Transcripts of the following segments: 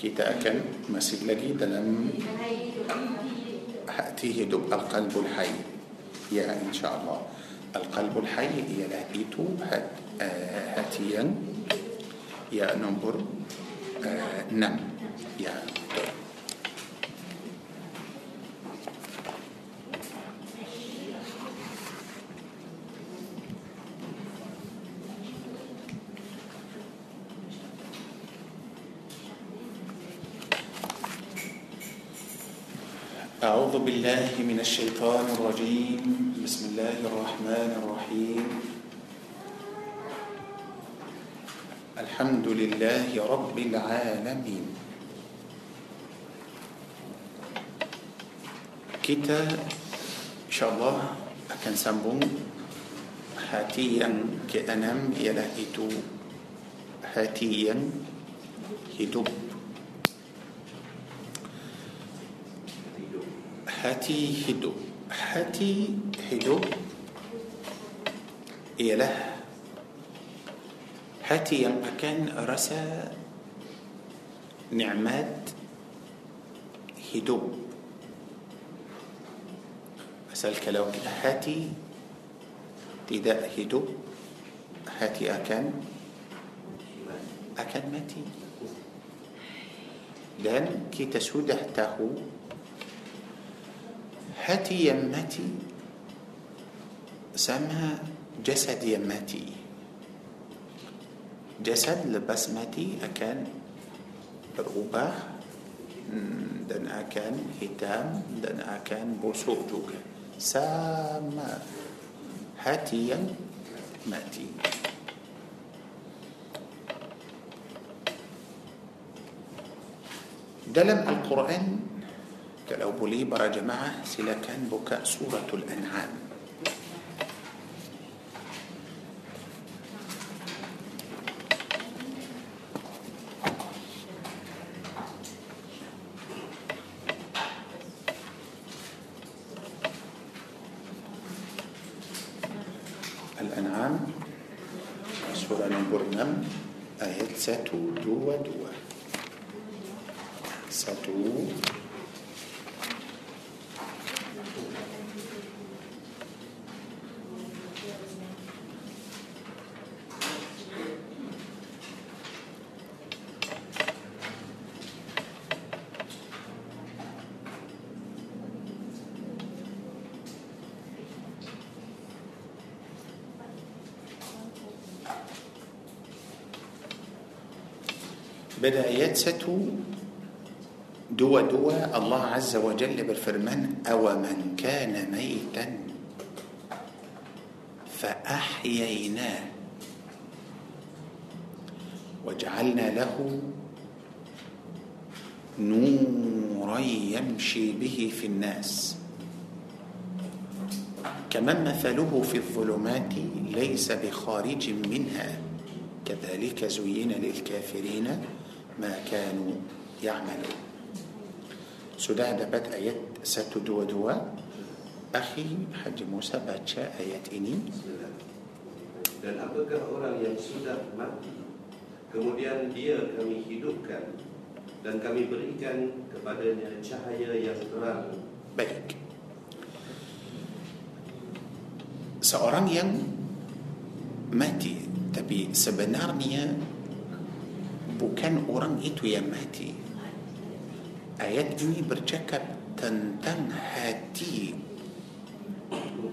kita akan masih lagi dalam hati hidup al-qalbul hayy ya insyaallah al-qalbul hayy ialah itu hat, uh, hati yang ya nombor uh, 6 ya betul بالله من الشيطان الرجيم. بسم الله الرحمن الرحيم. الحمد لله رب العالمين. Kita insyaallah akan sambung hati yang keenam ialah itu hati yang hidup. هاتي هدو. هاتي هدو. إله هاتي ينقكن رسى نعمات هدو. أسأل لو هاتي تداء هدو. هاتي أكن. أكن متي. لأن كي تسودح تهو هاتي يمتي سامها جسد يمتي. جسد لبسمتي أكان رغبة دن أكان هتام دن أكان بوسو جوجا سامة هاتي يمتي. دلم القرآن تلو بوليبرة جماعة سلكان بكاء سورة الأنعام. Pada ayat satu dua dua الله عز وجل berfirman أو من كان ميتا فأحييناه وجعلنا له نورا يمشي به في الناس. كمن مثله في الظلمات ليس بخارج منها كذلك زين للكافرين ما كانوا يعملون sudah dapat ayat 122 Akhi Haji Musa baca ayat ini Dan apakah orang yang sudah mati Kemudian dia kami hidupkan Dan kami berikan kepadanya cahaya yang terang Baik Seorang yang mati Tapi sebenarnya bukan orang itu yang mati. Ayat ini bercakap tentang hati.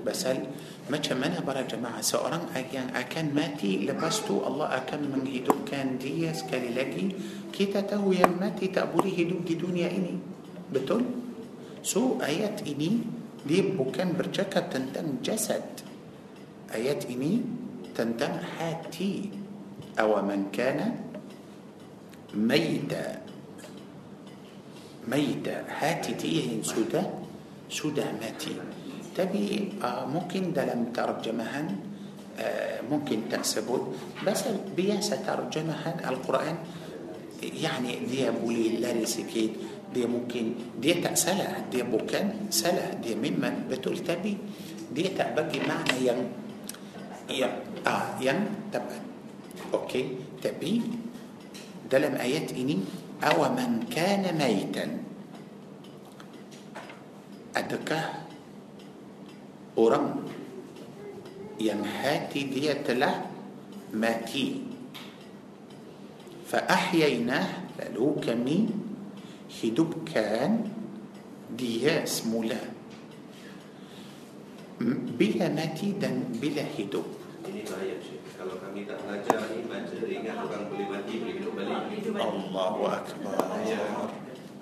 Pasal macam mana para jemaah seorang yang akan mati lepas tu Allah akan menghidupkan dia sekali lagi. Kita tahu yang mati tak boleh hidup di dunia ini. Betul? So ayat ini dia bukan bercakap tentang jasad. Ayat ini tentang hati. Awaman kana ميتة ميتة هاتي تيهن سودة سودة ماتي. تبي آه ممكن لم ترجمها آه، ممكن تنسبه بس بياسة ترجمها القرآن يعني dia boleh lari sikit dia mungkin dia tak salah dia bukan salah dia memang betul tapi dia tak bagi makna yang ah yang يعني tepat. Okey tapi. Dalam ayat ini أو من كان ميتا. Adakah orang yang mati dia telah ماتي. فأحييناه لو كمي هدوب كان دي دياس مولا بلا ماتي دن بلا هدوب. Kalau kami tak belajar ni baca ingat orang boleh mati boleh hidup balik. Allahu Akbar Ya.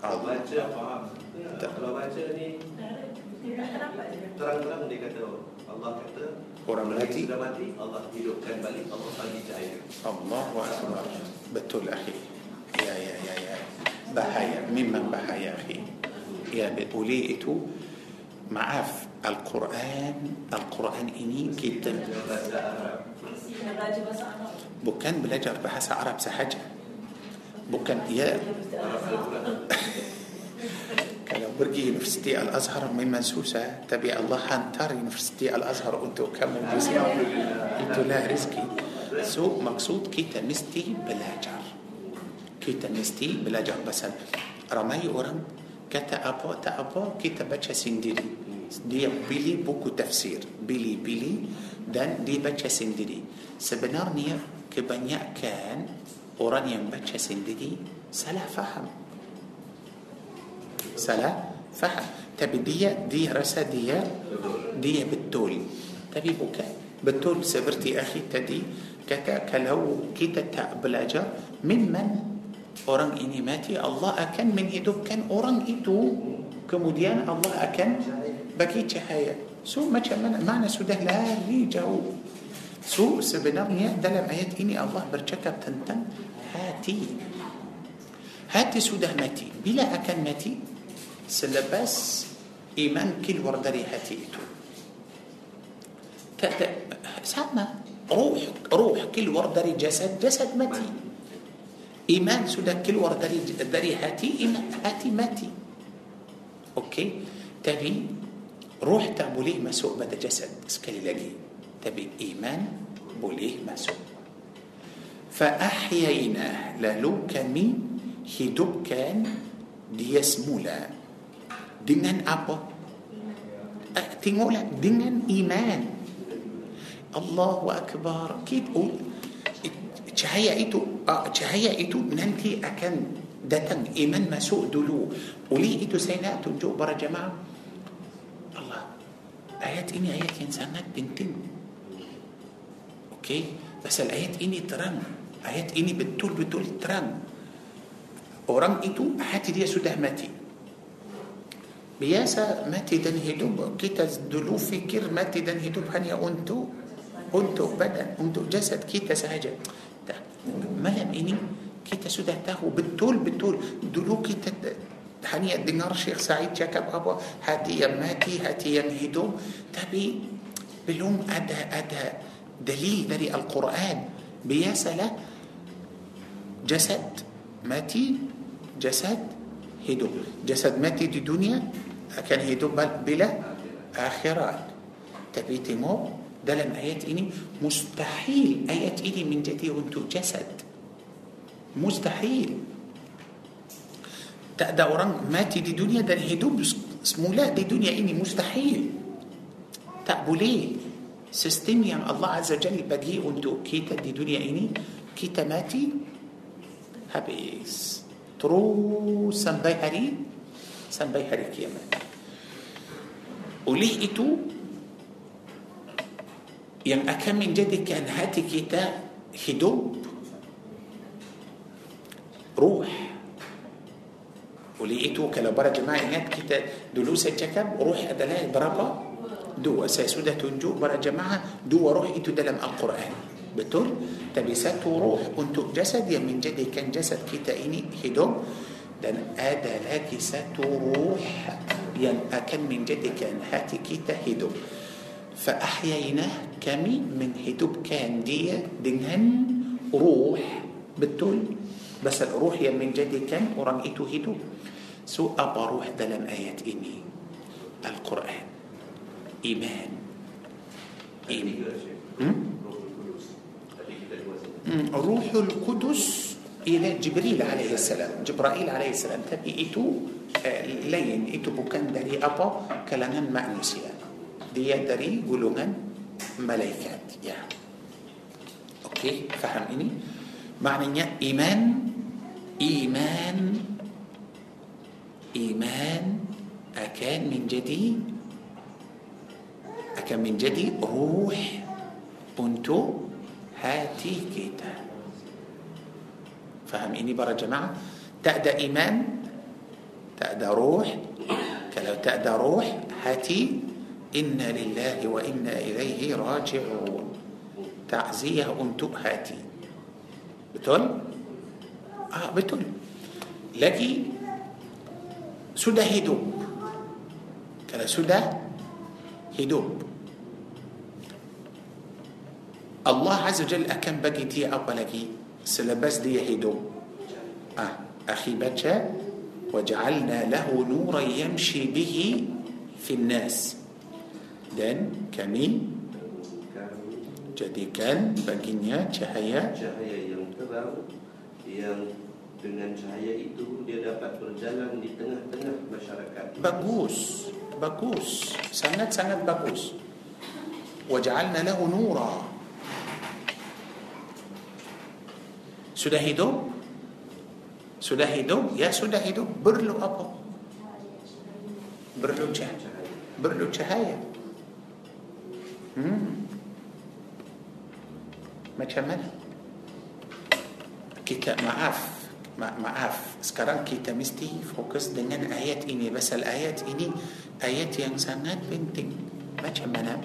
Kalau baca faham. Tak. Kalau baca ni terang-terang dia kata Allah kata Orang mati sudah mati Allah hidupkan balik Allah bagi cahaya. Allahu Akbar Betul akhi Ya ya ya ya Bahaya Memang bahaya akhi Ya oleh itu Maaf القرآن القرآن إني كيت بكان بلجر بحث عرب سحجة. بكان يا. كلام برجي نفستي الأزهر من منسوسة. تبي الله هنتر نفستي الأزهر أنت كم أنت لا رزقي. سو مقصود كيت مستي بلجر كيت مستي بلجر بس رمي ورم kata apa tak apa Kita baca sendiri Dia pilih buku tafsir Pilih-pilih dan dia baca sendiri Sebenarnya kebanyakan Orang yang baca sendiri Salah faham salah faham tapi dia dia rasa dia dia betul tapi bukan betul seperti akhi tadi kata kalau kita tak belajar memang orang ini mati Allah akan menghidupkan orang itu kemudian Allah akan bagi cahaya so macam mana mana sudah lari jauh so sebenarnya dalam ayat ini Allah bercakap tentang hati hati sudah mati bila akan mati selepas iman keluar dari hati itu sama ruh ruh keluar dari jasad jasad mati إيمان سودان كلور دري دري هاتي إيمان هاتي ماتي. أوكي؟ تبي روح تبوليه مسوء بدا جسد اسكالي لقي. تبي إيمان بوليه مسوء فأحيينا لالوكا مي هدوب كان دياس مولا دينان أبا أه، تنقول دينان إيمان. الله أكبر. كيد قول cahaya itu uh, cahaya itu nanti akan datang iman masuk dulu. Oleh itu saya nak tunjuk para jemaah Allah. Ayat ini ayat yang sangat penting. Okey, pasal ayat ini terang. Ayat ini betul-betul terang. Orang itu hati dia sudah mati. biasa mati dan hidup kita dulu fikir mati dan hidup hanya untuk untuk badan untuk jasad kita sahaja. Malam ini kita sudah tahu betul-betul dulu kita hanya dengar Syekh Said cakap apa hati yang mati hati yang hidup tapi belum ada ada dalil dari Al-Quran biasalah jasad mati jasad hidup jasad mati di dunia akan hidup bila akhirat tapi tengok ده لما آيات إني Mustahil ayat ini menjadi untuk jasad. Mustahil. Dah dah orang mati di dunia dah hidup semula di dunia ini mustahil. Tak boleh sistem يعني الله عز وجل bagi untuk kita di dunia ini kita mati habis terus sampai hari sampai hari kiamat وليه إتو yang akan menjadikan hati kita hidup ruh oleh itu kalau para jemaah ingat kita dulu saya cakap ruh adalah berapa? dua saya sudah tunjuk para jemaah dua ruh itu dalam Al-Quran betul? tapi satu ruh untuk jasad yang menjadikan jasad kita ini hidup dan ada lagi satu ruh yang akan menjadikan hati kita hidup فأحييناه كمي من هيتوب كان دي دنهن روح بتقول بس الروح يا من جدي كان ورأيته هدوب سوء بروح دلم آيات إني. القرآن إيمان. إيمان روح القدس إلى جبريل عليه السلام. جبرائيل عليه السلام. تبقيته آه، لين إتو بكان داري أبا كلنا مأنسيان dia dari golongan malaikat ya okey faham ini maknanya iman iman iman akan menjadi akan menjadi ruh untuk hati kita faham ini para jemaah tak ada iman tak ada ruh kalau tak ada ruh hati إنا لله وإنا إليه راجعون. تعزية أنتو هاتي بتقول؟ آه بتقول. لكي سدى هدوب كلا سدى هدوب الله عز وجل أكم بقي تي أبا لكي سلبس دي هدوب. آه أخي بجا وجعلنا له نورا يمشي به في الناس. dan kami jadikan baginya cahaya? Cahaya yang terang yang dengan cahaya itu dia dapat berjalan di tengah-tengah masyarakat. Bagus bagus sangat-sangat bagus. Wajalna lahu nura. Sudah hidup? Sudah hidup? Ya sudah hidup. Berlu apa? Berlu cahaya berlu cahaya, berlu cahaya. Macam mana kita maaf ma- maaf sekarang kita mesti fokus dengan ayat ini pasal ayat ini ayat yang sangat penting macam mana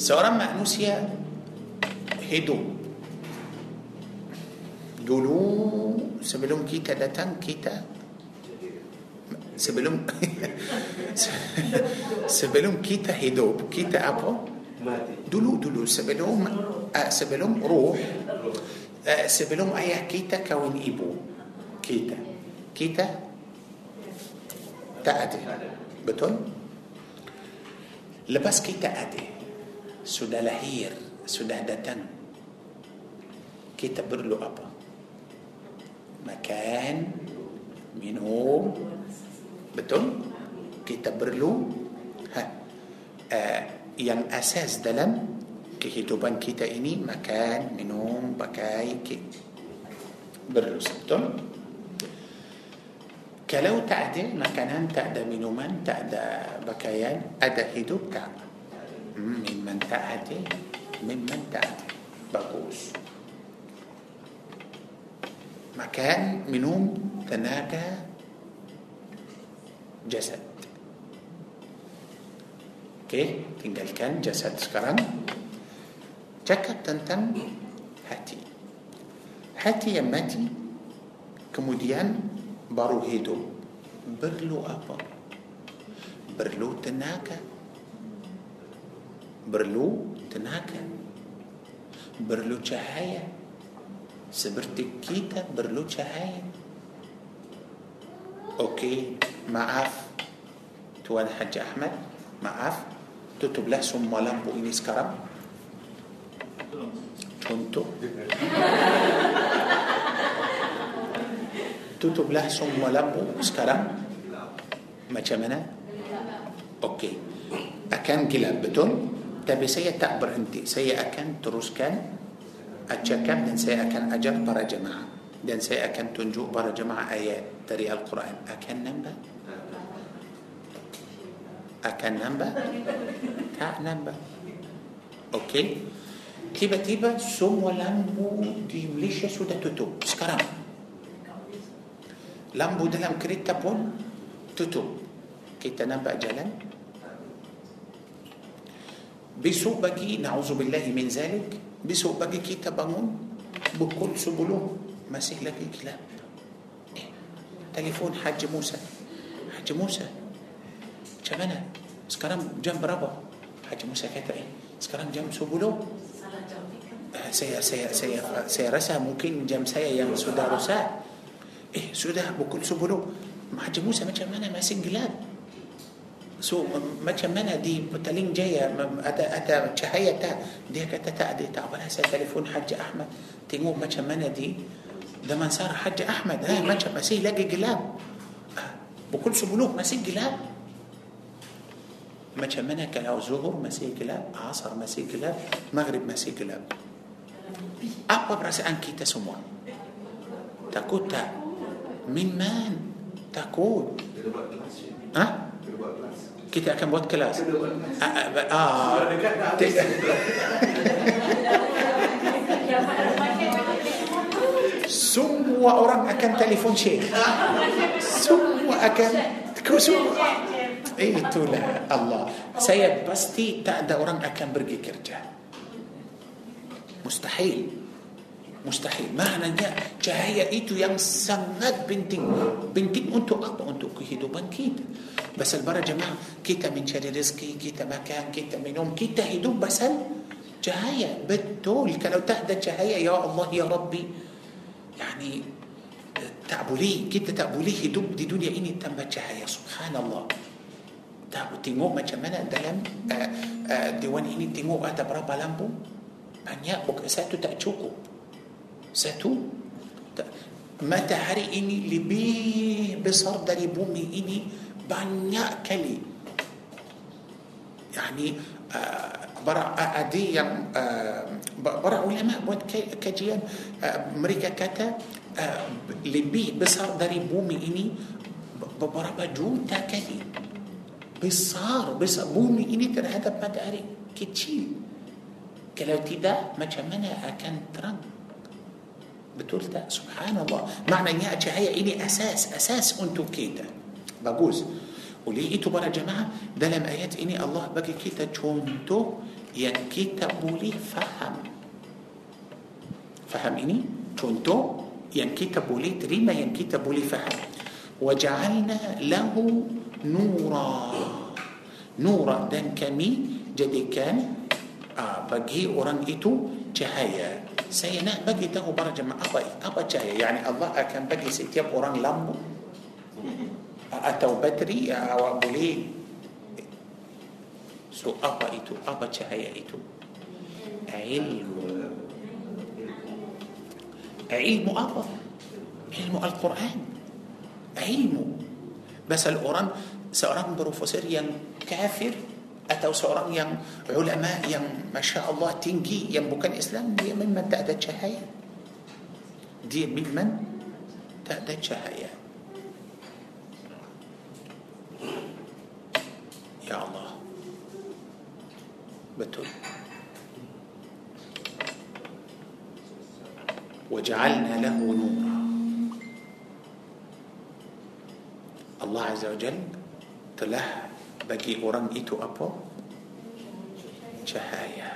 seorang manusia hidup dulu sebelum kita datang kita sebelum sebelum kita hidup kita apa? Dulu dulu sebelum uh, sebelum ruh uh, sebelum ayah kita kawin ibu kita kita tak ada. Betul? Lepas kita ada sudah lahir sudah datang kita perlu apa? Makan minum betul kita perlu ha, uh, yang asas dalam kehidupan kita ini makan minum pakai kita perlu betul kalau tak ada makanan tak ada minuman tak ada pakaian ada hidup tak hmm, memang tak ada memang tak ada bagus makan minum tenaga jasad Okey, tinggalkan jasad sekarang. Cakap tentang hati. Hati yang mati kemudian baru hidup. Perlu apa? Perlu tenaga. Perlu tenaga. Perlu cahaya. Seperti kita perlu cahaya. Okey maaf Tuan Haji Ahmad maaf tutuplah semua lampu ini sekarang. Contoh. Tutuplah semua lampu ini sekarang. Macam mana okey. اكان كلاب بتون. تبي سي تعبر انت سي اكان تروس كان. اتشكم سي اكان أجر برا جماعة. دان سي أكن تنجو برا جمع آيات تري القرآن أكن نمبا أكن نمبا تا نمبا أوكي تيبا تيبا سمو لامبو دي مليشة سودة توتو سكرام لامبو دلم كريتا بون tutup kita nampak jalan besok pagi نعوذ بالله من ذلك besok pagi kita pun pukul sepuluh masih lagi gelap eh? Telefon Haji Musa. Haji Musa. Macam mana sekarang jam berapa. Haji Musa kata. Sekarang jam sepuluh ah, saya saya saya saya rasa mungkin jam saya ya sudah rosak إيه سودا بكل سبولو حاج موسى ما شبنا ماسك كلام سو ما كمان دي بتلين جاية. أتا أتا شهية تا. دي كتا تا دي تا. ولا تليفون حج أحمد. تيمو ما كمان دي. ده من سار حج أحمد. ما شاف مسيح لاقي جلاب بكل سبلوك مسيح جلاب ما شاف منك لو زهور مسيح جلاب عصر مسيح جلاب مغرب مسيح جلاب أبا برأس أنكي تسمون تكوتا من من؟ تكون ها؟ كتا كم بوت كلاس. آه, آه،, آه. semua orang akan telefon Syekh. Semua akan semua. Itulah Allah. Saya pasti tak ada orang akan pergi kerja. Mustahil. Mustahil. Maknanya cahaya itu yang sangat penting. Penting untuk apa? Untuk kehidupan kita. Pasal para jemaah, kita mencari rezeki, kita makan, kita minum, kita hidup pasal cahaya. Betul. Kalau tak ada cahaya, ya Allah, ya Rabbi. Tak boleh hidup di dunia ini tanpa cahaya. Subhanallah. Tak tengok macam mana dalam uh, uh, dewan ini tengok ada berapa lampu. Banyak bukan satu tak cukup. Satu tak. matahari ini lebih besar dari bumi ini banyak kali. Yani uh, برا أدي آه، برا علماء بود كجيان آه، أمريكا كتا آه، لبي بصار داري بومي إني برا بجوتا كذي بصار بس بومي إني ترى هذا بدأري كتير كلو تدا ما كمان أكن ترن بتقول سبحان الله. معنى يا هي إني أساس أساس أنتو كده بجوز وليتوا برا جماعة ده لم آيات إني الله بقي كيتا جونتو يا كيتا بولي فهم. فهم إني؟ Contoh yang kita boleh terima yang kita boleh faham. وجعلنا له نورا. نورا dan kami jadikan ah bagi orang itu cahaya. Siapa boleh bagi tahu para jemaah apa apa cahaya. يعني الله akan bagi setiap orang lampu. Atau bateri awak boleh so apa itu apa cahaya itu ilmu ilmu apa ilmu Al-Quran ilmu Basal orang seorang profesor yang kafir atau seorang yang ulama yang masya Allah tinggi yang bukan Islam dia memang tak ada cahaya dia memang tak ada cahaya يا الله. Betul وجعلنا له نورا. الله عز وجل telah bagi orang itu apa cahaya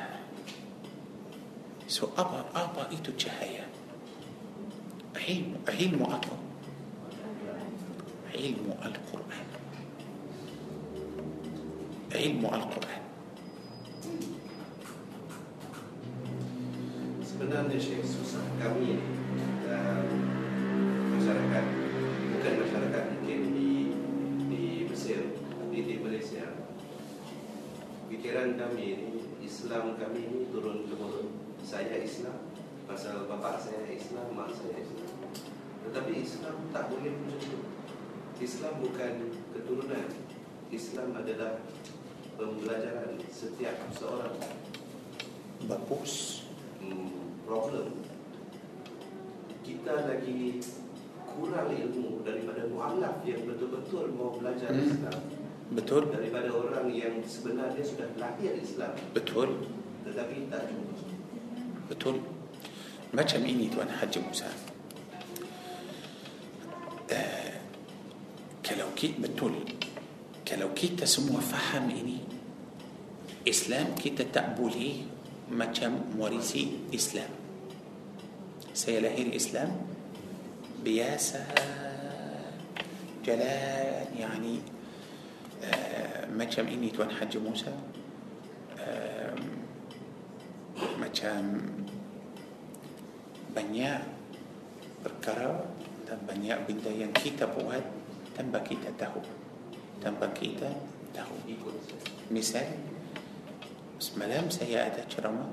so apa apa itu cahaya ilmu ilmu apa. علم القرآن. Ilmu Al-Quran. Sebenarnya Syekh susah kami dalam masyarakat bukan masyarakat mungkin di di Mesir tapi di Malaysia. Pikiran kami ini Islam kami ini turun temurun. Saya Islam pasal bapa saya Islam mak saya Islam. Tetapi Islam tak boleh macam itu. Islam bukan keturunan. Islam adalah pembelajaran setiap seorang Bagus. hmm, problem kita lagi kurang ilmu daripada mualaf yang betul-betul mau belajar Hmm. Islam Betul? daripada orang yang sebenarnya sudah lahir Islam Betul? tetapi tak jumpa Betul. Macam ini Tuan Haji Musa. Uh, kalau kita betul, kalau kita semua faham ini Islam kita tak boleh eh? Macam موريسي Islam. Saya lahir Islam biasalah يعني ah, macam ini Tuan Haji Musa آه، ما كان بنياء بركرة بنياء بنديان كيتا بوهد تنبا كيتا tanpa kita tahu. Misal semalam saya ada ceramah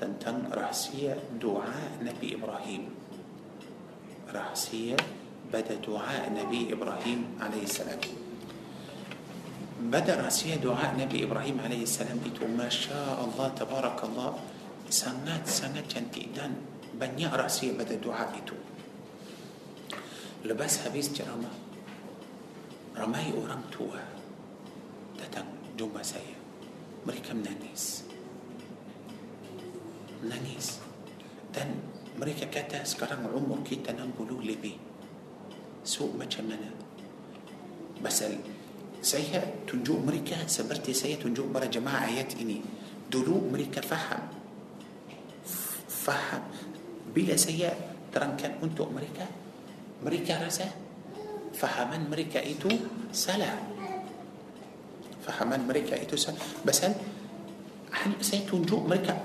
tentang rahsia doa Nabi Ibrahim. Rahsia pada doa Nabi Ibrahim alaihissalam. Pada rahsia doa Nabi Ibrahim alaihissalam itu Masya Allah, Tabarakallah sangat-sangat cantik dan banyak rahsia pada doa itu. Lepas habis ceramah, ramai orang tua datang jumpa saya. Mereka menangis. Menangis. Dan mereka kata sekarang umur kita 60 lebih. So macam mana? Pasal saya tunjuk mereka seperti saya tunjuk para jemaah ayat ini. Dulu mereka faham. Faham. Bila saya terangkan untuk mereka, mereka rasa fahaman mereka itu salah. Fahaman mereka itu salah. Pasal saya tunjuk mereka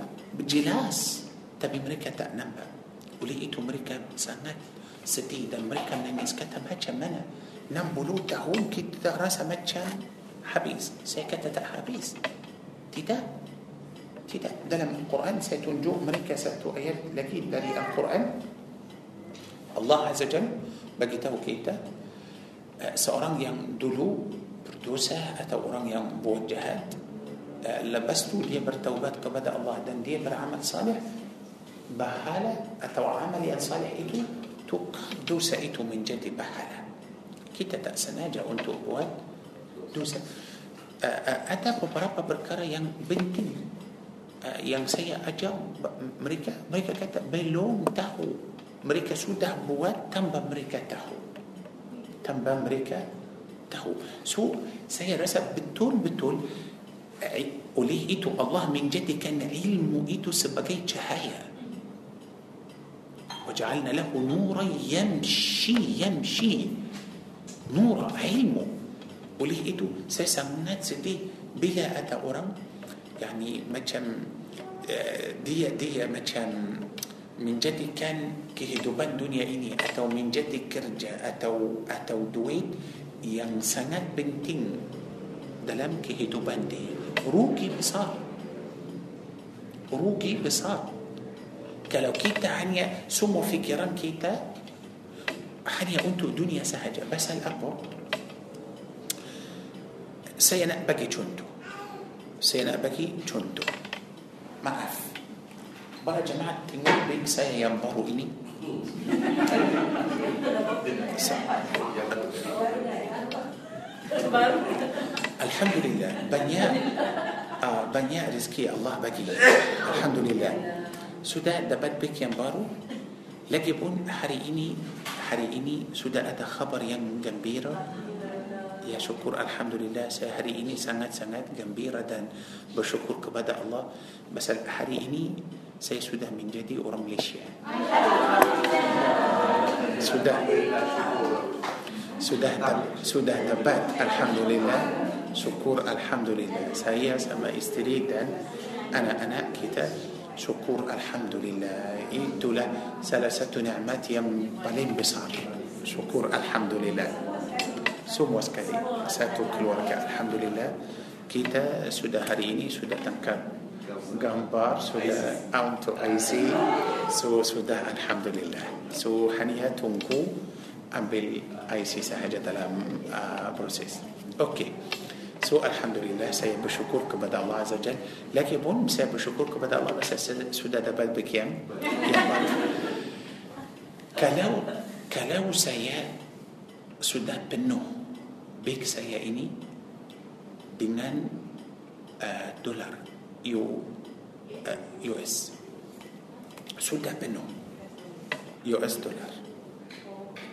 jelas tapi mereka tak nampak. Oleh itu mereka sangat sedih dan mereka menangis kata macam mana 60 tahun kita rasa macam habis. Saya kata tak habis. Tidak. Tidak. Dalam Al-Quran saya tunjuk mereka satu ayat lagi dari Al-Quran. Allah Azza Jal bagi tahu kita eh, seorang yang dulu berdosa atau orang yang buat jahat eh, lepas tu dia bertaubat kepada Allah dan dia beramal salih bahala atau amal yang salih itu tukar dosa itu menjadi bahala. Kita tak sengaja untuk buat dosa. Uh, ada beberapa perkara yang penting yang saya ajar mereka mereka kata belum tahu. Mereka sudah buat tanpa mereka tahu تم بامريكا tahu. So saya rasa betul betul oleh itu الله menjadikan ilmu itu sebagai cahaya وجعلنا له نورا يمشي يمشي. نورا علمه. Oleh itu saya sedih bila ada orang. يعني ما آه، كان دي دي ما كان menjadikan kehidupan dunia ini atau menjadi kerja atau atau duit yang sangat penting dalam kehidupan dia rugi besar rugi besar kalau kita hanya semua fikiran kita hanya untuk dunia sahaja pasal apa saya nak bagi contoh saya nak bagi contoh maaf para jemaah tengok beg saya yang baru ini. Alhamdulillah banyak uh, banyak rezeki Allah bagi. Alhamdulillah. Sudah dapat beg yang baru? Lagipun hari ini hari ini sudah ada khabar yang gembira. Ya syukur Alhamdulillah saya hari ini sangat-sangat gembira dan bersyukur kepada Allah. Pasal hari ini saya sudah menjadi orang Malaysia. Sudah. Sudah sudah dapat Alhamdulillah. Syukur Alhamdulillah. Saya sama isteri dan anak-anak kita syukur Alhamdulillah. Itulah salah satu nikmat yang paling besar. Syukur Alhamdulillah. Semua sekali. Satu keluarga Alhamdulillah. Kita sudah hari ini sudah tangkap gambar sudah untuk IC so sudah Alhamdulillah so hanya tunggu ambil IC sahaja dalam uh, proses okey So Alhamdulillah saya bersyukur kepada Allah Azza Jal Lagi pun saya bersyukur kepada Allah saya sudah dapat bagian yang baru Kalau Kalau saya Sudah penuh Beg saya ini Dengan uh, Dolar uh, يو اس شو ده منهم يو اس دولار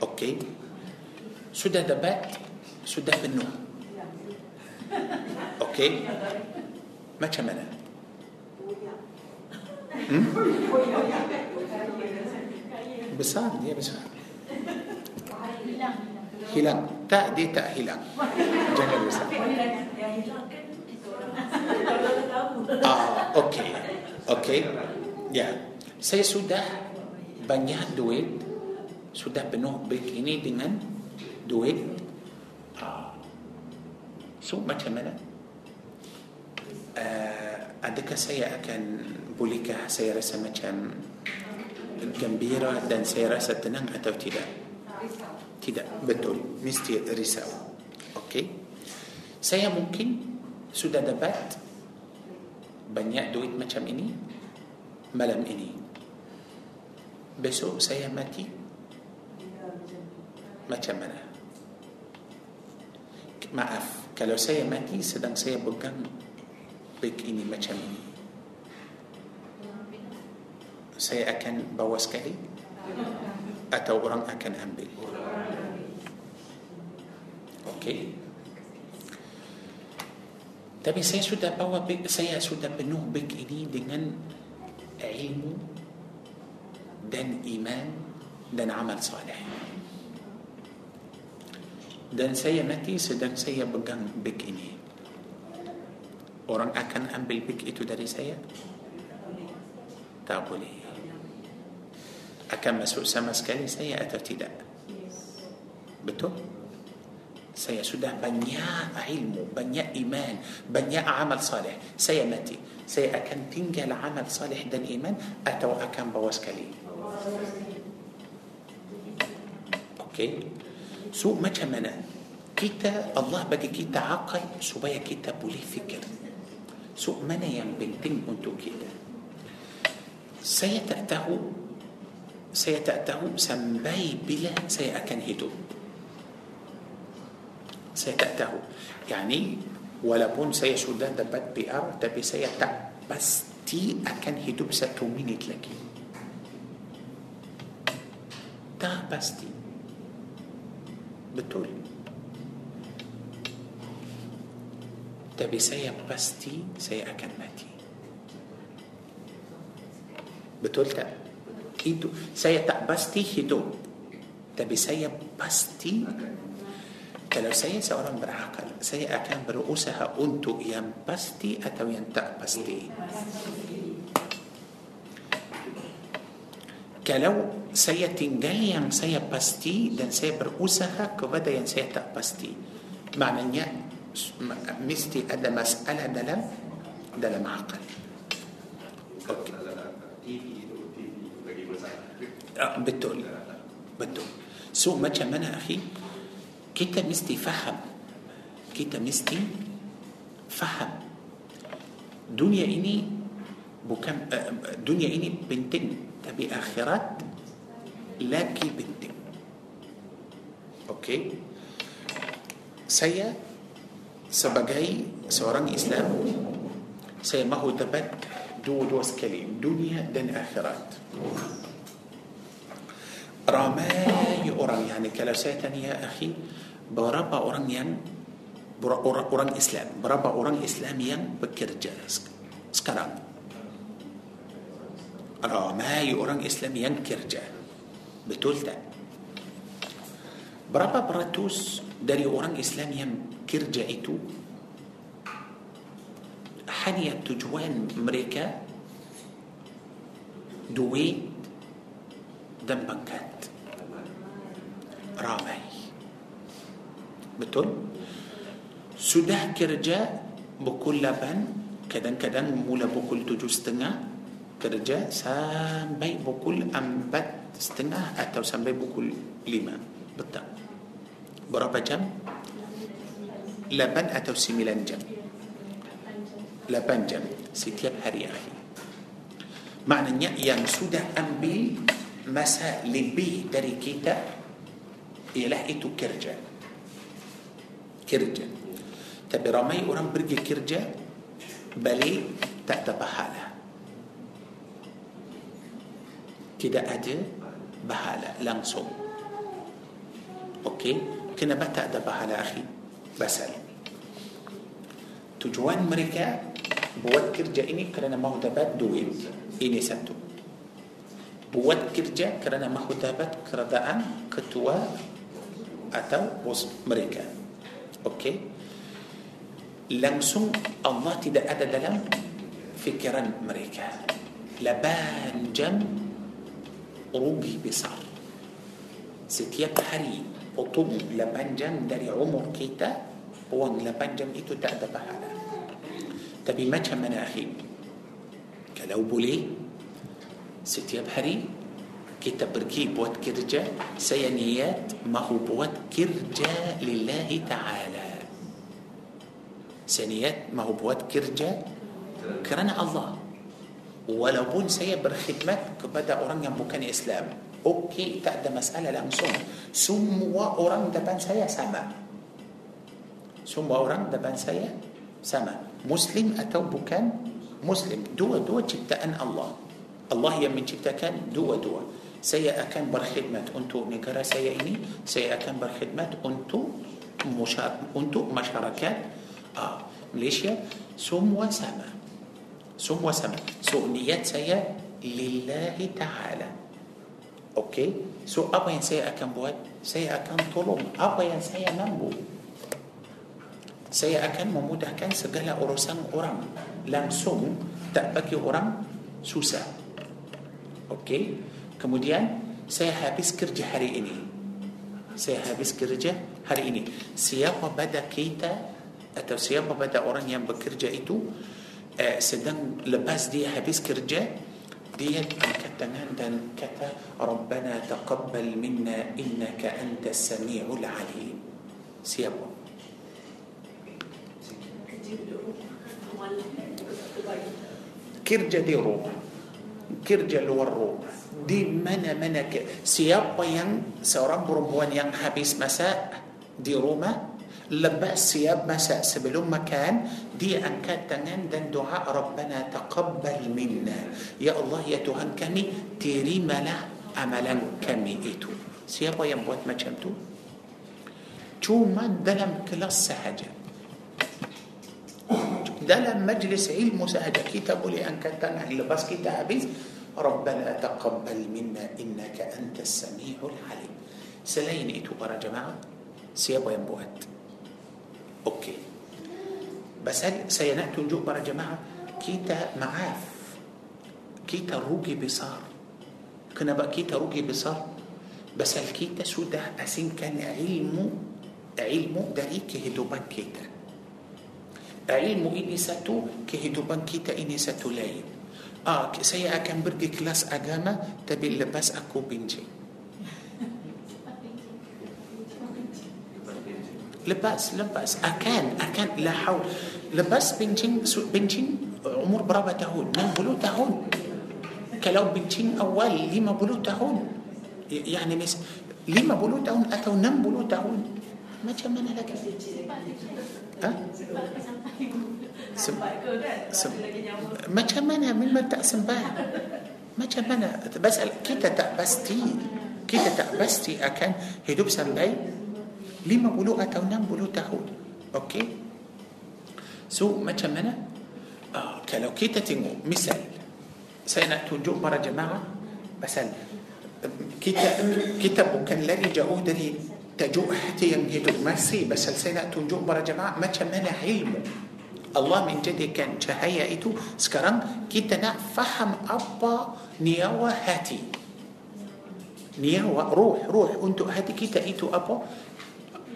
أوكي شو ده دبات شو ده منهم أوكي ما كمان بسان يا بسان دي تأدي تأهلال جميل بسان Ah, okey. Okey. Ya. Saya sudah banyak duit sudah penuh beg ini dengan duit ah, So macam mana? Uh, adakah saya akan bolehkah saya rasa macam gembira dan saya rasa tenang atau tidak? Tidak, betul. Mesti risau. Okey. Saya mungkin sudah dapat banyak duit macam ini malam ini. Besok saya mati macam mana? Maaf, kalau saya mati sedang saya pegang beg ini macam ini. Saya akan bawa sekali atau orang akan ambil. Okey. Tapi saya sudah bawa saya sudah penuh beg ini dengan ilmu dan iman dan amal saleh. Dan saya mati sedang saya pegang beg ini. Orang akan ambil beg itu dari saya? Tak boleh. Akan masuk sama sekali saya atau tidak? Betul? Saya sudah banyak ilmu, banyak iman, banyak amal saleh. Saya mati. Saya akan tinggal amal saleh dan iman atau akan bawa sekali? Okey. So macam mana? Kita Allah bagi kita akal supaya kita boleh fikir. So mana yang penting untuk kita? Saya tak tahu saya tak tahu sampai bila saya akan hidup. saya kata. يعني walaupun saya sudah dapat بئر tapi saya tak pasti akan hidup satu minit lagi tak pasti. betul تبي سيا بس تي سيا أكن ماتي بتول تا. كيدو سيا تا بس تي هدوب تبي سيا بس تي. Kalau saya seorang berakal, saya akan berusaha untuk yang pasti atau yang tak pasti. Kalau saya tinggal yang saya pasti dan saya berusaha kepada yang saya tak pasti, maknanya mesti ada masalah dalam dalam akal. Okay. Ah, betul. Betul. So macam mana akhi? كيتا مستي فهم كيتا مستي فهم دنيا إني بكم دنيا إني بنتين. تبي آخرات؟ lagi penting. okey? saya sebagai seorang Islam. saya mahu dapat dua dua sekali dunia dan akhirat. ramai orang يعني kalau saya tanya يا أخي berapa orang yang orang, orang Islam berapa orang Islam yang bekerja sekarang ramai orang Islam yang kerja betul tak berapa peratus dari orang Islam yang kerja itu hanya tujuan mereka duit dan pangkat ramai. Betul? Sudah kerja pukul 8 kadang-kadang mula pukul 7 setengah kerja sampai pukul 4 setengah atau sampai pukul 5 petang berapa jam? 8 atau 9 jam? 8 jam setiap hari akhir. Maknanya yang sudah ambil masa lebih dari kita إيه لحقته كرجة. kerja. tapi ramai orang pergi kerja? balik tak ada pahala. tak ada pahala. langsung okey? kenapa tak ada pahala أخي. pasal. tujuan mereka buat kerja ini kerana mahu dapat duit ini satu. buat kerja kerana mahu dapat kereta كتوى atau bos mereka. Okey. Langsung Allah tidak ada dalam fikiran mereka. Laban jam rugi besar. Setiap hari potong laban jam dari umur kita buang 8 jam itu tak ada pahala tapi macam mana akhi kalau boleh setiap hari kita pergi buat kerja saya niat mahu buat kerja lillahi ta'ala saya niat mahu buat kerja kerana Allah walaupun saya berkhidmat kepada orang yang bukan Islam okey tak ada masalah langsung semua orang depan saya sama semua orang depan saya sama muslim atau bukan muslim dua-dua ciptaan Allah Allah yang menciptakan dua-dua saya akan berkhidmat untuk negara saya ini. Saya akan berkhidmat untuk untuk masyarakat uh, Malaysia. Semua sama. Semua sama. So niat saya lillahi ta'ala. Okey? So apa yang saya akan buat? Saya akan tolong apa yang saya mampu. Saya akan memudahkan segala urusan orang. Langsung tak bagi orang susah. Okey kemudian saya habis kerja hari ini saya habis kerja hari ini siapa pada kita atau siapa pada orang yang bekerja itu uh, sedang lepas dia habis kerja dia angkat tangan dan kata Rabbana taqabbal minna innaka anta sami'ul alim siapa kerja di rumah kerja luar rumah di mana-mana siapa yang seorang perempuan yang habis masak di rumah lepas siap masak sebelum makan dia angkat tangan dan doa Rabbana taqabbal minna ya Allah ya Tuhan kami terimalah amalan kami itu siapa yang buat macam tu cuma dalam kelas sahaja dalam majlis ilmu sahaja kita boleh angkat tangan lepas kita habis ربنا تقبل منا إنك أنت السميع العليم selain itu para jemaah siapa yang buat Okey. Pasal saya nak tunjuk para jemaah kita maaf. Kita rugi besar. Kenapa kita rugi besar? Pasal kita sudah asingkan ilmu ilmu dari kehidupan kita. Ilmu ini satu, kehidupan kita ini satu lain. Ah, saya akan pergi kelas agama tapi lepas aku benci. lepas lepas akan akan lahau lepas bencing bencing umur berapa tahun 60 tahun kalau bencing awal 50 tahun يعني mis 50 tahun atau 60 tahun macam mana lagi ha? Sem- sem- macam mana? Memang tak sempat macam mana? Pasal kita tak pasti. Kita tak pasti akan hidup sampai 50 atau 60 tahun. Okey so macam mana? Uh, kalau kita tengok misal saya nak tunjuk para jemaah pasal kita kita bukan lari jauh dari تجو احتيان هيدو مرسي بس السيدة تنجو برا جماعة. ما تشمل علمه. الله من جدي كان جهية إتو. سكران كيدا فهم أبا نياوة هاتي. nyawa روح روح. untuk hati kita itu apa.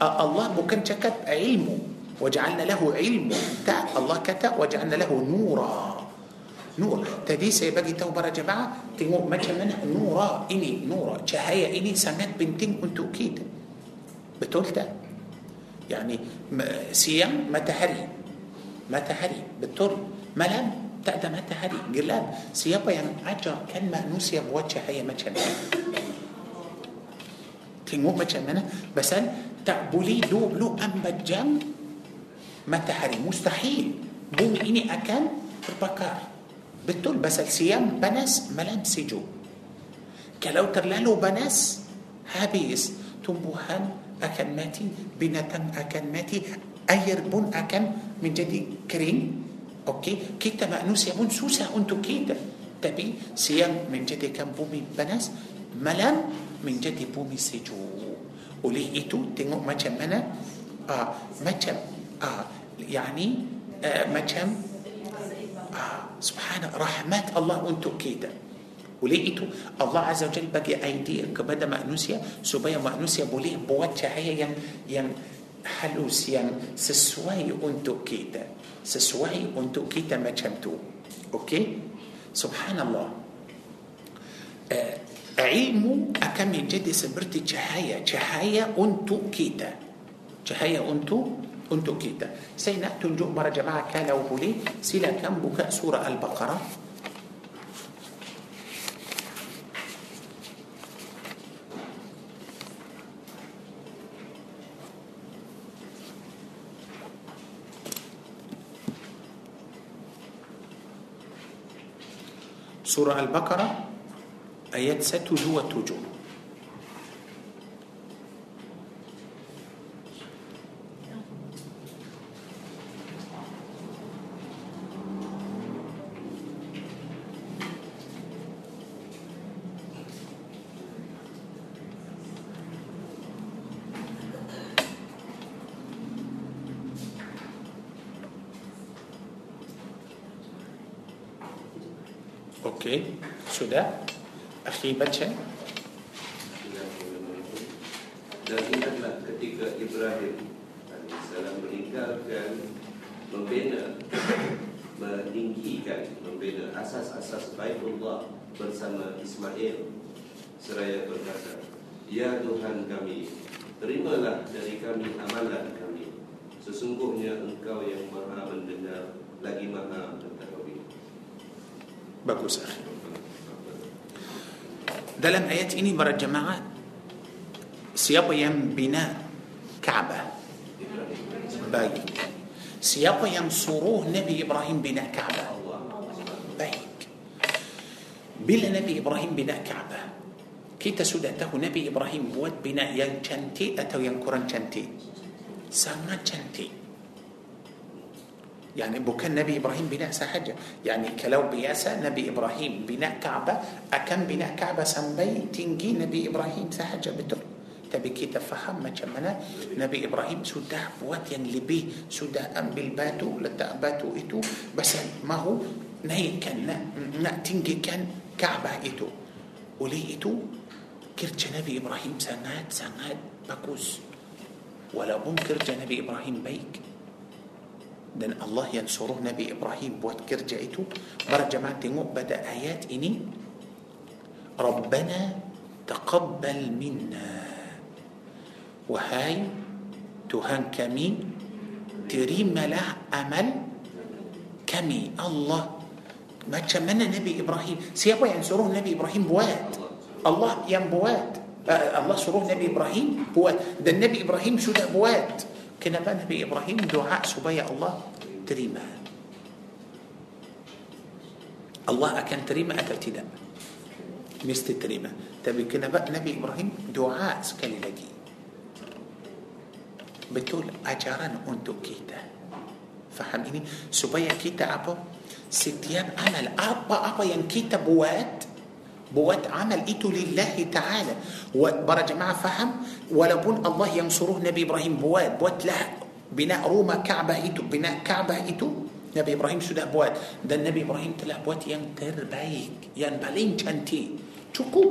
الله bukan cakap علمه. وجعلنا له علم tak الله kata وجعلنا له نورا. نور. tadi saya bagi tahu para jemaah. tengok macam mana نورا ini. نورا. cahaya ini sangat penting untuk kita betul tak. يعني siang matahari matahari betul malam. tak ada matahari gelap siapa يعني ajarkan manusia buat cahaya macam mana tengok macam mana pasal kalau dua puluh empat jam matahari مستحيل. bumi ini akan bakar. betul pasal siang panas malam sejuk kalau terlalu panas habis. tumbuhan akan mati binatang akan mati air pun akan menjadi kering okey kita manusia pun susah untuk kita tapi siang menjadikan bumi panas malam menjadi bumi sejuk oleh itu tengok macam mana uh, macam uh, يعني uh, macam uh, سبحان الله rahmat Allah untuk kita oleh itu. الله عز وجل bagi idea kepada manusia supaya manusia boleh buat cahaya yang yang halus yang sesuai untuk kita. sesuai untuk kita macam itu okey? سبحان الله آه، ilmu akan jadi seperti cahaya cahaya untuk kita. cahaya untuk untuk kita. saya nak tengok para jemaah kalau boleh silakan baca سورة البقرة. سورة البقرة آيات 6 هو التجول Akhi baca. Dan ingatlah ketika Ibrahim AS meninggalkan membina meninggikan membina asas-asas Baitullah bersama Ismail seraya berkata Ya Tuhan kami terimalah dari kami amalan kami sesungguhnya engkau yang maha mendengar lagi maha mengetahui Bagus akhi. Dalam ayat ini para jemaah siapa yang bina Kaabah? Baik. Siapa yang suruh Nabi Ibrahim bina Kaabah? Baik. Bila Nabi Ibrahim bina Kaabah, kita sudah tahu Nabi Ibrahim buat bina yang cantik atau yang kurang cantik? Sangat cantik. يعني bukan Nabi Ibrahim bina sahaja يعني kalau biasa Nabi Ibrahim bina Kaabah akan bina Kaabah sampai tinggi Nabi Ibrahim sahaja betul. tapi kita faham macam mana Nabi Ibrahim sudah buat يعني yang lebih sudah ambil batu letak batu itu. pasal mahu? naikkan naikkan Kaabah itu. oleh itu? kerja Nabi Ibrahim sangat sangat bagus. ولا بنكر نبي إبراهيم بيك. Dan Allah yang suruh Nabi Ibrahim buat kerja itu para jemaah tengok pada ayat ini Rabbana taqabbal minna wahai Tuhan kami terimalah amal kami Allah macam mana Nabi Ibrahim siapa yang suruh Nabi Ibrahim buat Allah yang buat Allah suruh Nabi Ibrahim buat dan Nabi Ibrahim sudah buat Kenapa Nabi Ibrahim doa supaya Allah terima? Allah akan terima atau tidak? Mesti terima. Tapi kenapa Nabi Ibrahim doa sekali lagi? Betul ajaran untuk kita. Faham ini? Supaya kita apa? Setiap amal apa-apa yang kita buat, buat amal itu لله تعالى. para jemaah faham walaupun الله yang suruh Nabi Ibrahim. buat buatlah bina rumah Kaabah itu bina Kaabah itu. Nabi Ibrahim sudah buat dah Nabi Ibrahim telah buat yang terbaik yang paling cantik شكو؟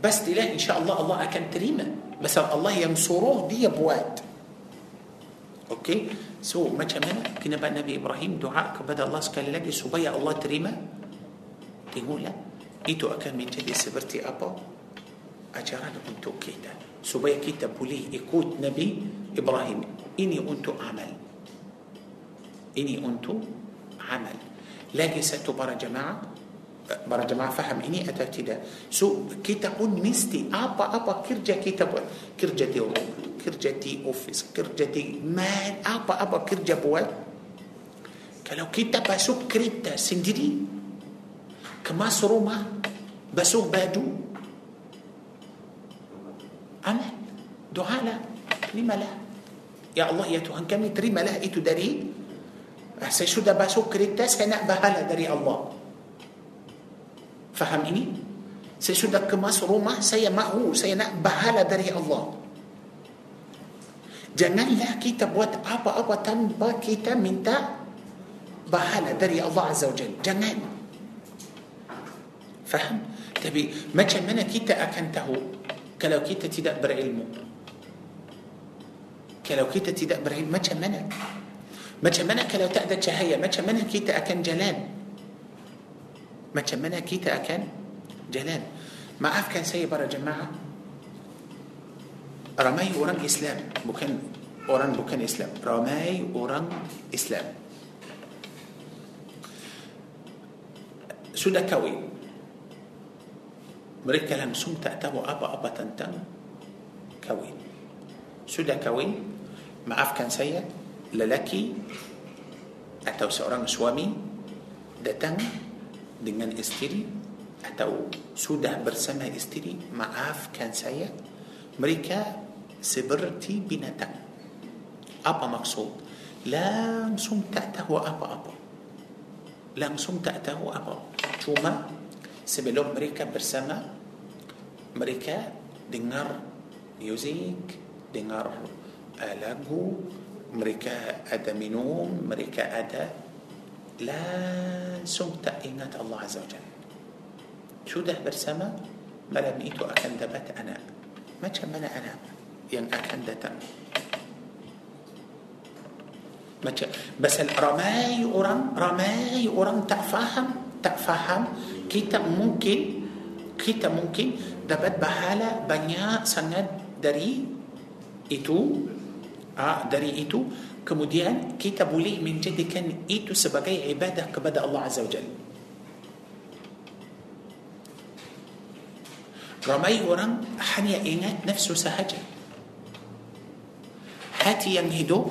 pasal تلاقي إن شاء الله الله akan terima. pasal الله yang suruh dia buat أوكي؟ سو ما كمان كنا بقى نبي إبراهيم دعاء كبدا الله سكال لك. سبيا الله تريمة. تقول لك itu akan menjadi seperti apa ajaran untuk kita supaya kita boleh ikut Nabi Ibrahim ini untuk amal ini untuk amal lagi satu para jemaah para jemaah faham ini atau tidak so kita pun mesti apa-apa kerja kita buat kerja di rumah kerja di office kerja di man apa-apa kerja buat kalau kita masuk kereta sendiri كما سروما بسو بادو أمل دعاء لا لما لا يا الله يا توهان كم يتري ما لها إتو داري أحسن شو دا باسو كريتاس هنا بهالا داري الله فهم إني saya sudah kemas rumah saya mahu saya pahala dari الله janganlah kita buat apa apa tanpa kita minta pahala dari الله عز وجل jangan faham. tapi macam mana kita akan tahu. kalau kita tak dapat ilmu kalau kita tak dapat ilmu. macam mana. macam mana kalau tak ada cahaya macam mana kita akan jalan. Macam mana kita akan jelas. Maafkan saya para jemaah. Ramai orang Islam. Bukan orang bukan Islam. Ramai orang Islam. Sudah kahwin mereka langsung tak tahu apa-apa tentang kahwin sudah kahwin maafkan saya lelaki atau seorang suami datang dengan istri atau sudah bersama istri maafkan saya mereka seperti binatang apa maksud langsung tak tahu apa-apa langsung tak tahu apa cuma sebelum mereka bersama mereka dengar muzik dengar uh, lagu mereka ada minum mereka ada langsung tak ingat Allah Azza wa Jalla sudah bersama malam itu akan dapat anak macam mana anak yang akan datang macam pasal ramai orang ramai orang tak faham tak faham kita mungkin kita mungkin dapat bahala banyak sangat dari itu ah, dari itu. Kemudian kita boleh menjadikan itu sebagai ibadah kepada Allah Azza wa Jalla. Ramai orang hanya ingat nafsu sahaja. Hati yang hidup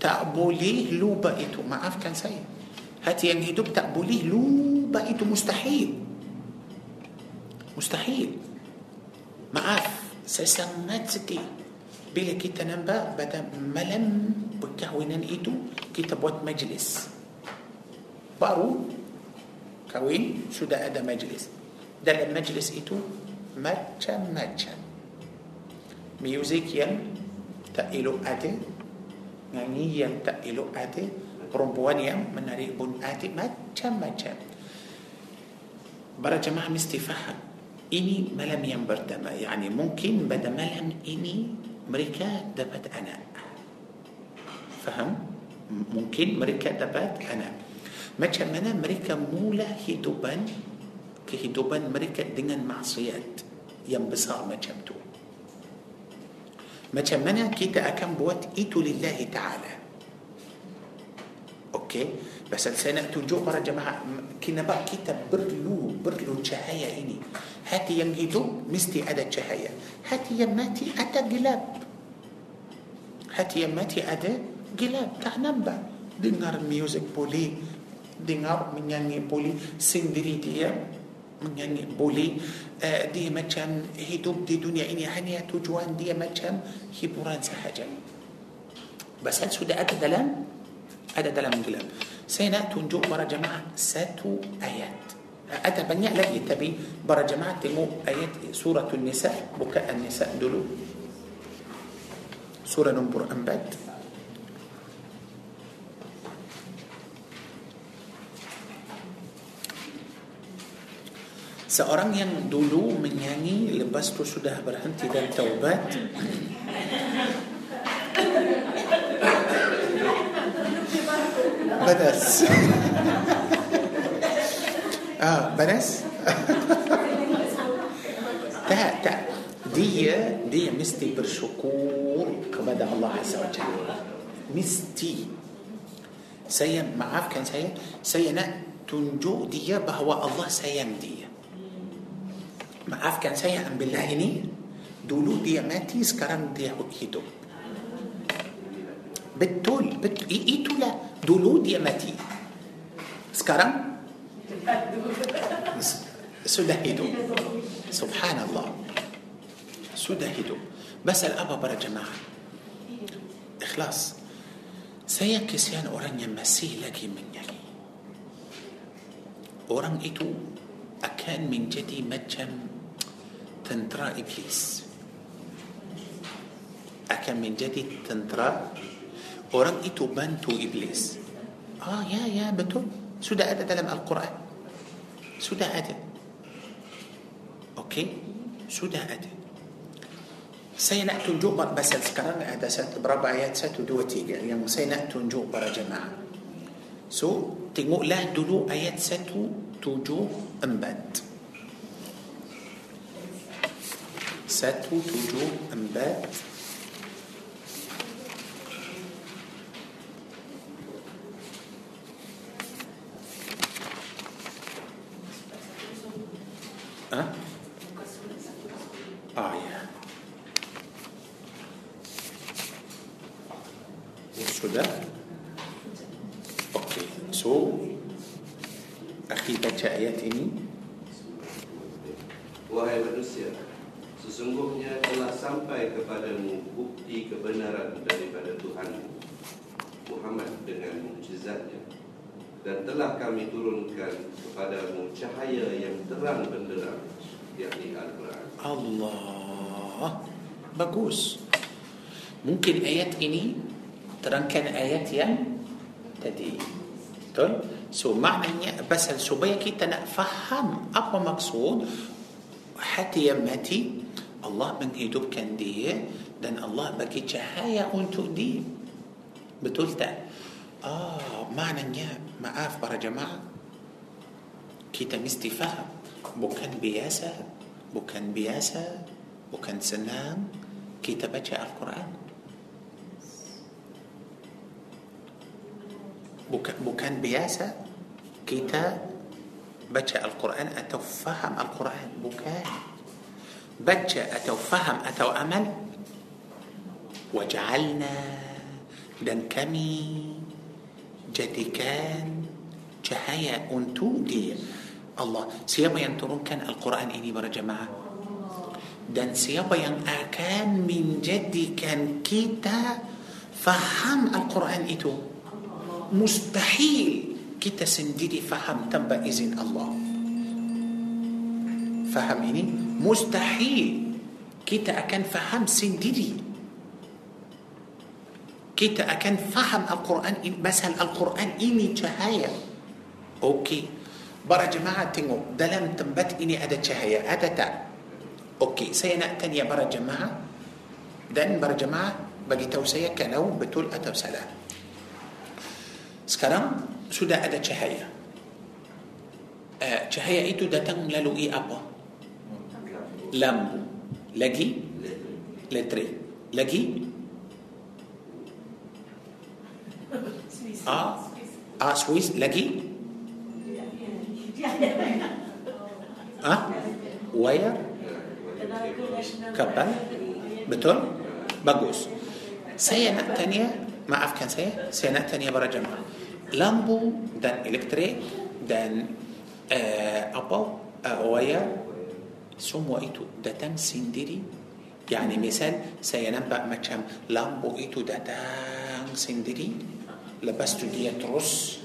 tak boleh lupa itu. Maafkan saya. Hati yang hidup tak boleh lupa itu. Mustahil. Mustahil maaf saya sangat sedih bila kita nampak pada malam perkahwinan itu kita buat majlis baru kahwin sudah ada majlis dalam majlis itu macam-macam muzik yang tak elok ada nyanyi yang tak elok ada perempuan yang menarik bun hati macam-macam para jemaah mesti faham إني ما لم ينبر يعني ممكن بدا ما لم إني مريكا دبت أنا. فهم؟ ممكن مريكا دبت أنا. ما تشمنا مريكا مولا هدوبا كهدوبا مريكا دينا معصيات. ينبصر ما تشمتو ما تشمنا كيتا أكم بوات إيتو لله تعالى. أوكي؟ بس السنة تجو مرة جماعة كنا بقى كيتا برلو برلو جهايا إني. هاتي ينهدو مستي أدا جهية هاتي يماتي أدا جلاب هاتي يماتي أدا جلاب تعنم با دينار ميوزك بولي. دينار منياني بولي. سندري دي منياني بولي دي مجم هدوب دي دنيا إني هنيا تجوان دي مجم هبوران سحجا بس هل سودة أدا دلم أدا دلم قلاب. سينا تنجو ورا جماعة. ساتو آيات. أتبنى لك يتبي برا جماعة مو آيات سورة النساء بكاء النساء دلو. سورة نمبر أنبات. Seorang yang من يعني lepas itu sudah berhenti dan taubat Badas آه بلاش تا تا دي دي مستي بالشكور كبدا الله عز وجل. مستي سي ما عارف كان سي سي تنجو دي بهو الله سيام دي ما عارف كان سي أم بالله ني؟ دولو دي ماتي سكران دي هيدو بتول بت ايتو لا دولو دي ماتي. سكران؟ Sudah hidup subhanallah sudah hidup pasal apa para jemaah ikhlas saya kesian orang yang masih lagi menyanyi orang itu akan menjadi macam tentera iblis akan menjadi tentera orang itu bantu iblis ah ya ya betul sudah ada dalam Al-Quran sudah ada okey sudah ada Saya nak tunjuk pasal sekarang ada satu, berapa ayat satu, dua, tiga yang saya nak tunjuk para jemaah. So, tengoklah dulu ayat satu, tujuh, empat. Satu, tujuh, empat. Ha? Ah. Ya, sudah. Okey. So, akhi baca ayat ini. Wahai manusia, sesungguhnya telah sampai kepadamu bukti kebenaran daripada Tuhan Muhammad dengan mukjizatnya dan telah kami turunkan kepadamu cahaya yang terang benderang yakni Al-Quran. Allah. Bagus. Mungkin ayat ini terangkan ayat yang tadi. Betul? So maknanya pasal supaya kita nak faham apa maksud hati yang mati Allah menghidupkan dia dan Allah bagi cahaya untuk dia. Betul tak? Ah, maknanya maaf para jemaah kita mesti faham bukan biasa bukan biasa bukan senang kita baca Al-Quran bukan bukan biasa kita baca Al-Quran atau faham Al-Quran bukan baca atau faham atau amal waj'alna dan kami jadikan cahaya untuk dia. Allah siapa yang turunkan Al-Quran ini para jemaah? Dan siapa yang akan menjadikan kita faham Al-Quran itu? Mustahil kita sendiri faham tanpa izin Allah. Faham ini? Mustahil kita akan faham sendiri kita akan faham Al-Quran pasal Al-Quran ini cahaya okey para jemaah tengok dalam tempat ini ada cahaya ada tak okey saya nak tanya para jemaah dan para jemaah bagi tahu saya kalau betul atau salah sekarang sudah ada cahaya uh, cahaya itu datang melalui apa lampu lagi letrik lagi Ah, ah Swiss lagi? Ah, wire? Kapal? Betul? Bagus. Saya nak tanya, maafkan saya, saya nak tanya para jemaah. Lampu dan elektrik dan uh, apa uh, wire semua itu datang sendiri. Misal saya nampak macam lampu itu datang sendiri lepas tu dia terus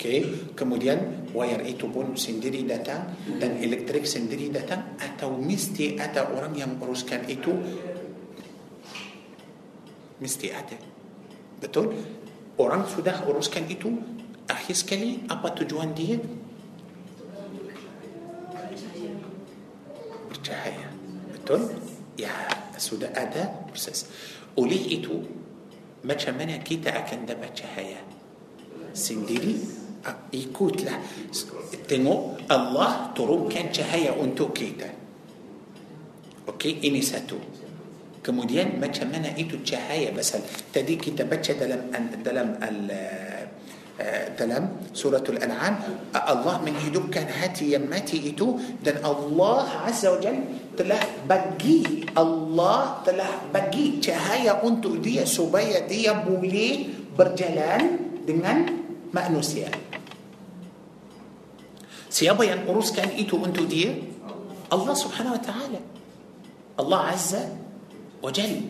Okay. Kemudian wire itu pun sendiri datang dan elektrik sendiri datang atau mesti ada orang yang uruskan itu mesti ada. Betul? Orang sudah uruskan itu akhir sekali apa tujuan dia? Bercahaya. Betul? Ya, sudah ada proses. Oleh itu, macam mana kita akan dapat cahaya sendiri ikut ah, lah. Tunggu الله turunkan cahaya untuk kita أوكي إني ساتو. كموديان ما تشمني إيتو تشهايا بس تدي كيتا باتشا دلم دلم ال dalam suratul an'am Allah menghidupkan hati yang mati itu dan Allah azza wa jalla telah bagi Allah telah bagi cahaya untuk dia supaya dia boleh berjalan dengan manusia. Siapa yang uruskan itu untuk dia? Allah Subhanahu wa taala. Allah Azza wa Jalla.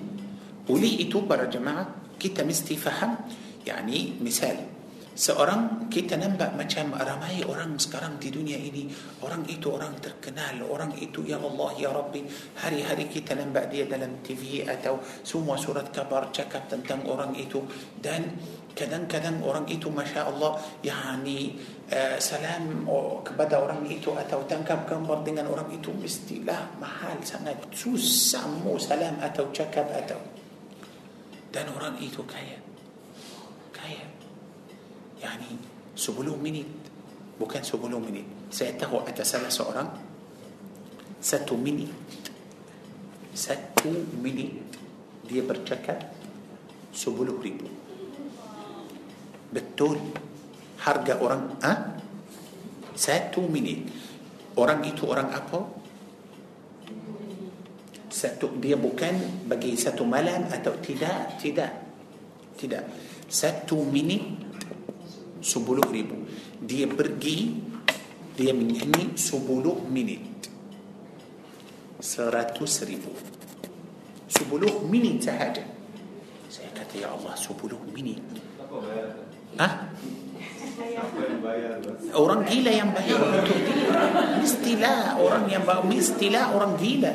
Oleh itu para jemaah kita mesti faham yani misal Seorang kita nampak macam ramai orang sekarang di dunia ini. Orang itu orang terkenal. Orang itu ya Allah ya Rabbi. Hari-hari kita nampak dia dalam TV Atau semua surat kabar cakap tentang orang itu. Dan kadang-kadang orang itu Masya Allah Yani uh, salam oh, kepada orang itu Atau tangkap gambar dengan orang itu Mestilah mahal sangat. Susah mau salam atau cakap atau. Dan orang itu kaya. Kaya Yani 10 minit. Bukan 10 minit. Saya tahu ada salah seorang. Satu minit. Satu minit. Dia bercakap 10 ribu. Betul. Harga orang. Ha? Satu minit. Orang itu orang apa? Satu, dia bukan bagi satu malam atau tidak. Tidak. Tidak. Satu minit sepuluh ribu. Dia pergi dia menyanyi sepuluh minit. Seratus ribu. Sepuluh minit sahaja saya kata ya Allah sepuluh minit. Hah? Orang gila yang bayar untuk dia Mestilah orang yang bayar Mestilah orang gila.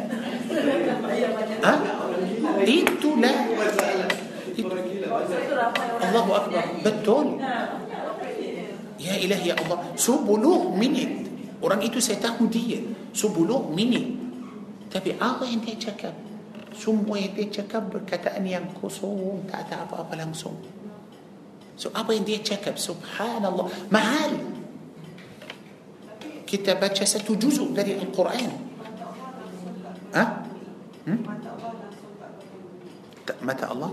Hah? Itulah. Allahu Akbar. Betul Ya ilahi ya Allah. Sepuluh minit. Orang itu saya tahu dia. Sepuluh minit. Tapi apa yang dia cakap? Semua yang dia cakap Berkataan yang kosong Tak ada apa-apa langsung. So apa yang dia cakap? Subhanallah. Mahal. Kita baca satu juzuk dari Al-Quran. Ha? Hmm? Mata Allah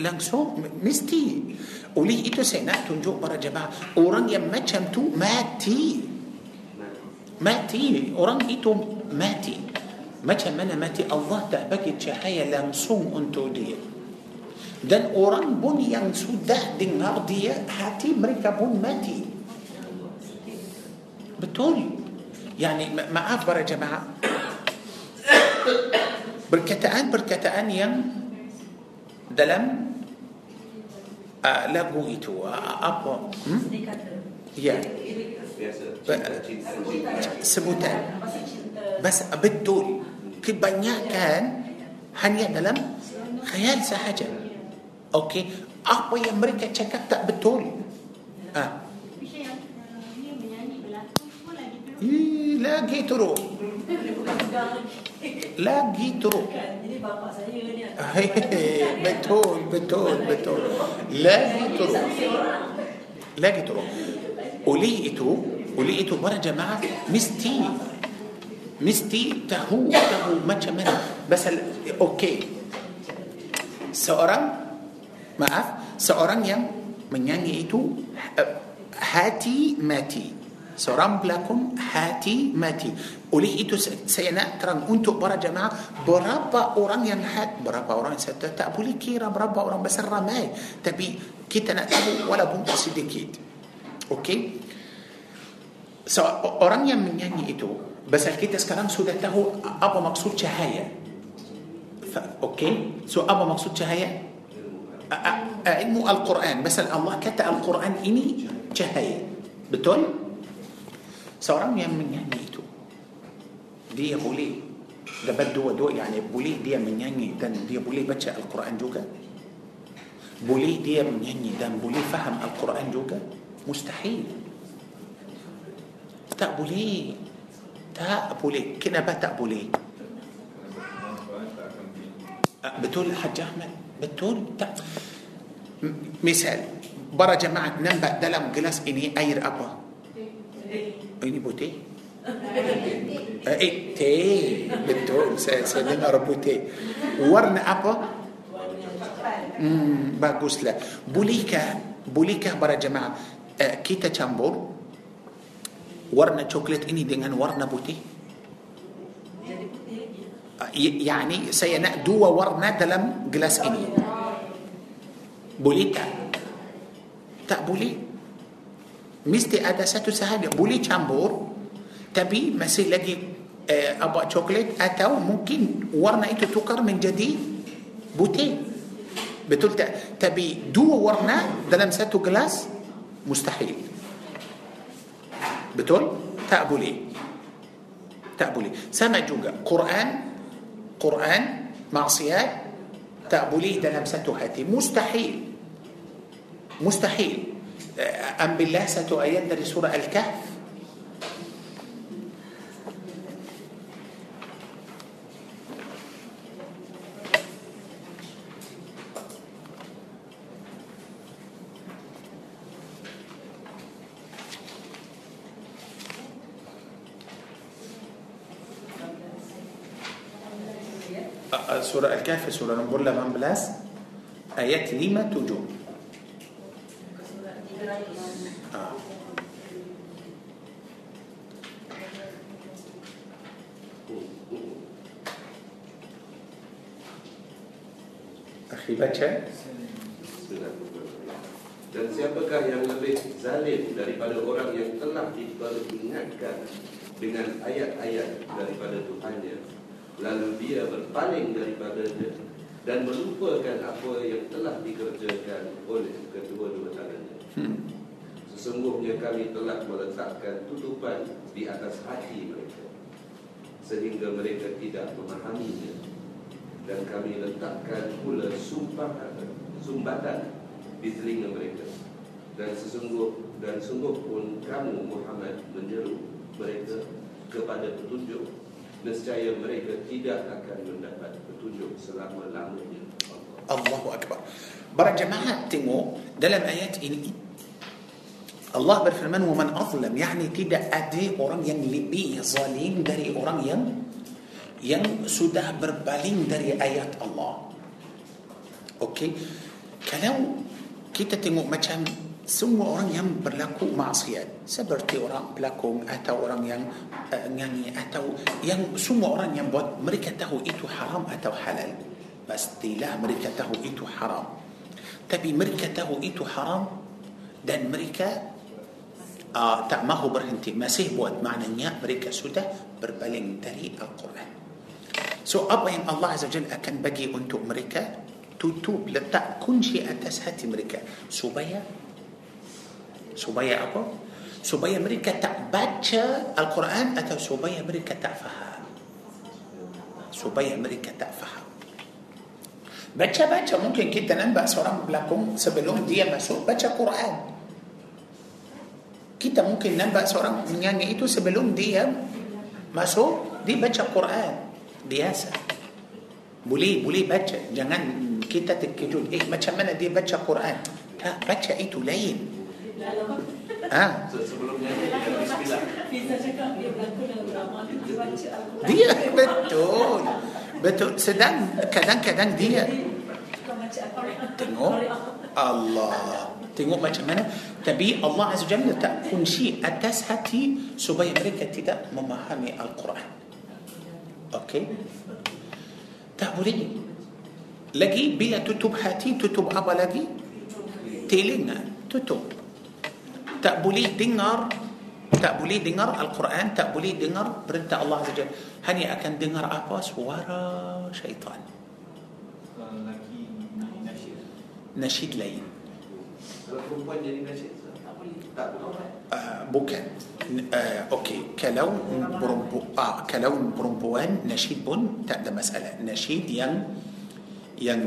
langsung mesti oleh itu saya nak tunjuk para jemaah orang yang macam tu mati mati orang itu mati macam mana mati Allah tak bagi cahaya langsung untuk dia dan orang pun yang sudah dengar dia hati mereka pun mati betul ma- maaf para jemaah perkataan-perkataan yang dalam uh, lagu itu uh, apa? Hmm? ya. Sebutan. Bas betul. Kebanyakan hanya dalam khayal sahaja. Okey. Apa yang mereka cakap tak betul? Ah. Lagi teruk lagi teruk betul betul betul lagi teruk lagi teruk oleh itu oleh itu para jemaah mesti mesti tahu tahu macam mana pasal okey seorang maaf seorang yang menyanyi itu hati mati سرمب لكم هاتي ماتي أولي إتو سينا تران أنتو برا جماعة برابا أوران يان برابا أوران ستا تابولي كيرا برابا أوران بس الرماي تبي كيتا تابو ولا بوم كيت أوكي سو أوران يان من يان إتو بس الكيت اسكلام سودة له أبو مقصود شهاية أوكي سو أبو مقصود شهاية أ... القرآن بس الله كتب القرآن إني شهاية بتقول seorang yang menyanyi itu dia boleh dapat dua-dua yani boleh dia menyanyi dan dia boleh baca Al-Quran juga boleh dia menyanyi dan boleh faham Al-Quran juga mustahil tak boleh tak boleh kenapa tak boleh betul Haj Ahmad betul tak misal para jemaah nampak dalam gelas ini air apa eh teh betul saya saya dengar putih warna apa hmm, baguslah bolehkah bolehkah para jemaah eh, kita campur warna coklat ini dengan warna putih يعني saya nak dua warna dalam gelas ini boleh tak tak boleh mesti ada satu sahaja boleh campur tapi masih lagi eh, apa coklat atau mungkin warna itu tukar menjadi putih betul tak tapi dua warna dalam satu gelas mustahil betul tak boleh tak boleh sama juga Quran Quran maksiat tak boleh dalam satu hati mustahil mustahil أم بالله ستؤيدنا لسورة الكهف؟ سورة الكهف سورة نمبر لمن بلاس آيات لما تجوم Ah. Akhi baca Dan siapakah yang lebih zalim daripada orang yang telah diperingatkan dengan ayat-ayat daripada Tuhannya lalu dia berpaling daripadanya dan melupakan apa yang telah dikerjakan oleh kedua-dua. Hmm. Sesungguhnya kami telah meletakkan tutupan di atas hati mereka sehingga mereka tidak memahaminya. Dan kami letakkan pula sumpah sumbatan di telinga mereka. Dan sesungguh dan sungguh pun kamu Muhammad menyeru mereka kepada petunjuk nescaya mereka tidak akan mendapat petunjuk selama-lamanya. Allahu Akbar Para jemaah tengok dalam ayat ini Allah berfirman ومن أظلم يعني tidak ada orang yang lebih zalim dari orang yang yang sudah berpaling dari ayat Allah Okey kalau kita tengok macam semua orang yang berlaku maksiat seperti orang pelakon atau orang yang uh, nyanyi atau yang semua orang yang buat mereka tahu itu haram atau halal pastilah mereka tahu itu haram tapi mereka tahu itu haram dan mereka uh, tak mahu berhenti. Masih buat maknanya mereka sudah berpaling dari Al-Quran. So apa yang Allah Azza Jalla akan bagi untuk mereka? Tutup letak kunci atas hati mereka. Supaya supaya apa? Supaya mereka tak baca Al-Quran atau supaya mereka tak faham. Supaya mereka tak faham baca-baca mungkin kita nampak seorang pelakon sebelum dia masuk baca Quran kita mungkin nampak seorang menyanyi itu sebelum dia masuk dia baca Quran biasa boleh boleh baca jangan kita terkejut eh macam mana dia baca Quran tak baca itu lain Ha? Sebelumnya dia bismillah. Bisa cakap dia berlakon dalam drama dia baca Al-Quran. Dia betul. بتر... سدان كدان كدان دي. تنو الله. تنو ما جمنا تبي الله عز وجل تكون شيء. أتس سبا يمريكا تدا ممهامي القرآن. أوكي؟ تابوري لقي بلا تتوب هاتي تتوب أبا لقي. تيلينا تتوب. تابولي دينار. Tak boleh dengar Al-Quran tak boleh dengar perintah Allah Jalla hanya akan dengar apa? Suara syaitan. Nasyid lain. Kalau perempuan jadi nasyid tak boleh. Tak boleh. Uh, bukan. Uh, okey. Kalau perempuan uh, kalau perempuan nasyid pun tak ada masalah. Nasyid yang yang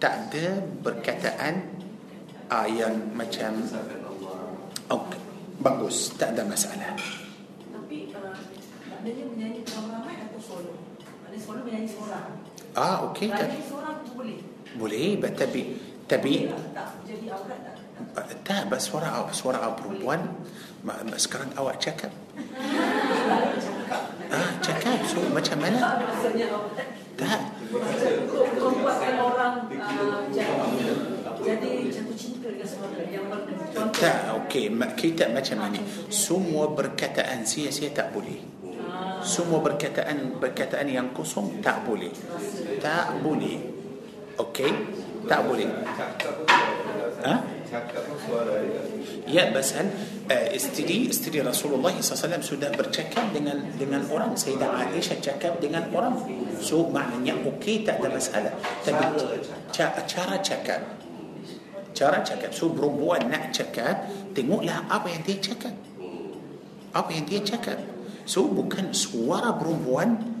tak ada perkataan uh, yang macam Okey, bagus, tak ada masalah. Tapi uh, maknanya menyanyi ramai-ramai atau solo? Maknanya solo menyanyi seorang. Ah, okey. Tak. Menyanyi seorang boleh. Boleh, tapi tapi tak jadi aurat tak? Tak, tak suara suara perempuan sekarang awak cakap. ah, cakap so macam mana? Tak. Kau buatkan orang uh, jadi tak, okey. Kita macam ni. Semua perkataan sia-sia tak boleh. Semua perkataan perkataan yang kosong tak boleh. Tak boleh. Okey. Tak boleh. Ha? Ya, pasal uh, isteri isteri Rasulullah SAW sudah bercakap dengan dengan orang Sayyidah Aisyah cakap dengan orang. So maknanya okey tak ada masalah. Tapi cara cakap cara cakap. So perempuan nak cakap, tengoklah apa yang dia cakap. Apa yang dia cakap. So bukan suara perempuan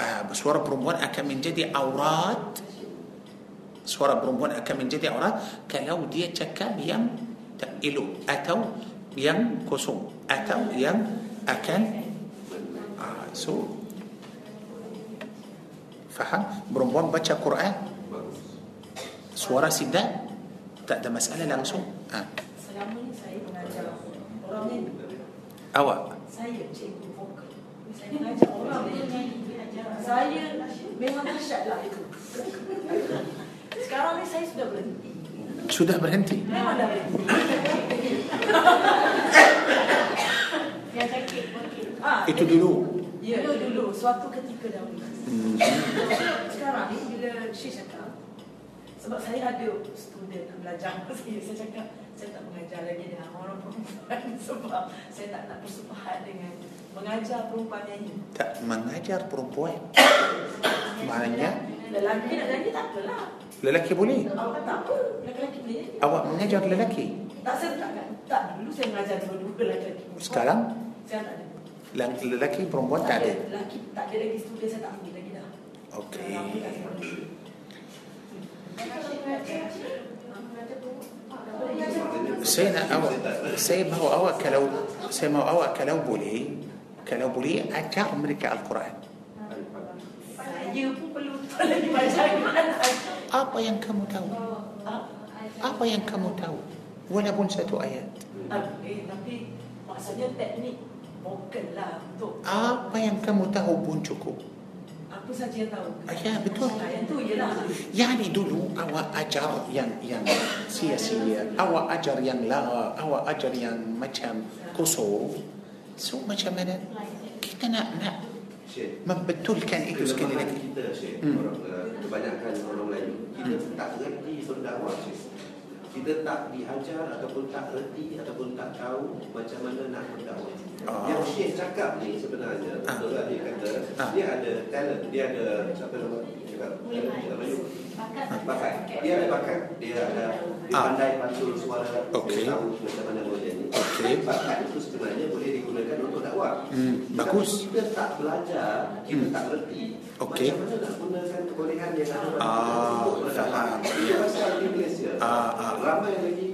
uh, suara perempuan akan menjadi aurat suara perempuan akan menjadi aurat kalau dia cakap yang tak elok atau yang kosong atau yang akan uh, so faham perempuan baca Quran suara sidat tak ada masalah langsung ha. Selama ni saya mengajar orang ni awak saya cikgu vokal. Saya mengajar orang ni saya memang dahsyat lah itu. Sekarang ni saya sudah berhenti. sudah berhenti Memang dah berhenti. Yang sakit okey. Ah, itu dulu Ya, dulu dulu suatu ketika dahulu. hmm. Sekarang ni bila Syed cakap sebab saya ada student yang belajar dengan saya saya cakap saya tak mengajar lagi dengan orang perempuan sebab saya tak nak bersupahat dengan mengajar perempuan nyanyi. tak mengajar perempuan maknanya Lelaki nak nyanyi tak apalah. lelaki boleh Awak tak apa, lelaki boleh nyanyi. awak mengajar lelaki Tak saya tak. Tak dulu saya mengajar dua-dua lelaki. sekarang saya tak ada. lelaki perempuan tak ada Lelaki tak ada lagi student saya tak ambil lagi dah. okey Lelaki tak ada. saya nak awak saya mahu awak kalau saya mahu awak kalau boleh kalau boleh ajar mereka Al-Quran Saya pun perlu tahu lagi baca Quran. apa yang kamu tahu Ah, apa yang kamu tahu walaupun satu ayat ah, eh, tapi maksudnya teknik vokal lah untuk apa yang kamu tahu pun cukup apa saja yang tahu. Ah, ya, betul. Ah, yang tu jelah. Yani dulu awak ajar yang yang sia-sia awak ajar yang la awak ajar yang macam kosong so macam mana kita nak nak Syed. membetulkan itu sekali lagi kita Syed, Hmm. orang, uh, kebanyakan orang Melayu kita tak reti berdakwah Syed. Kita tak diajar ataupun tak reti ataupun tak tahu macam mana nak berdakwah Ah. yang Syed cakap ni sebenarnya Ah. betul lah dia kata Ah. dia ada talent dia ada siapa nama cakap Melayu bakat dia ada bakat dia ada dia Ah. pandai pantul suara Okey. dia tahu macam mana boleh bakat itu sebenarnya boleh digunakan untuk dakwah Hmm, bagus. Kita tak belajar kita Hmm. tak reti Okey. macam mana nak gunakan kebolehan yang ada pada Ah, kita untuk berdakwah faham. itu Ya. pasal di Malaysia Ah, ah. ramai lagi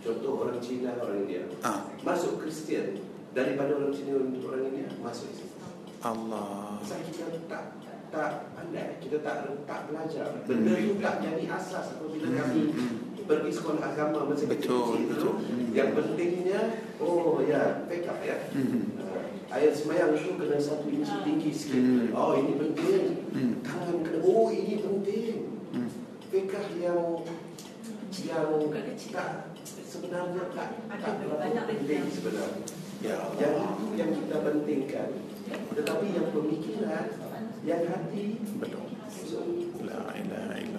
contoh orang Cina orang India ah masuk Kristian daripada orang Cina orang India masuk Islam Allah Pasal kita tak tak pandai, kita tak tak belajar. Benda tu tak jadi asas apabila Hmm, kami hmm. Pergi sekolah agama masa Betul, kecil-kecil betul. tu. Hmm. Yang pentingnya, oh ya, backup ya. Hmm. Uh, ayat semayang tu kena satu inci tinggi sikit. Hmm. Oh ini penting. Hmm. Tangan kena, oh ini penting. Hmm. Fikah yang yang kecil. tak sebenarnya tak tak banyak berapa penting sebenarnya. ya Yang itu yang kita pentingkan. Tetapi yang pemikiran, yang hati, betul so, la ilaha illallah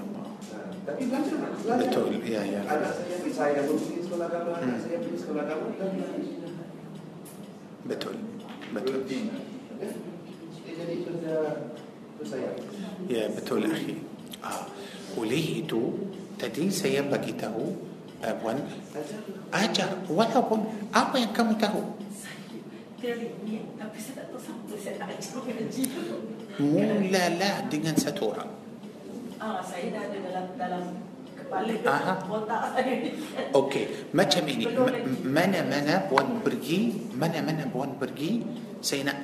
tapi belajar belajar. betul ya ya Anak saya saya pun pergi sekolah agama, anak Hmm. saya pergi sekolah agama dan betul betul Dia jadi saya. Ya betul akhi. Ah, oleh itu tadi saya bagi tahu uh, Puan Ajar. walaupun apa yang kamu tahu Saya saya saya mengaji. mulalah dengan satu orang. Ah, saya dah ada dalam dalam kepala Aha. otak saya ni. Okey, macam ini Ma- mana-mana Puan pergi, mana-mana Puan pergi, saya nak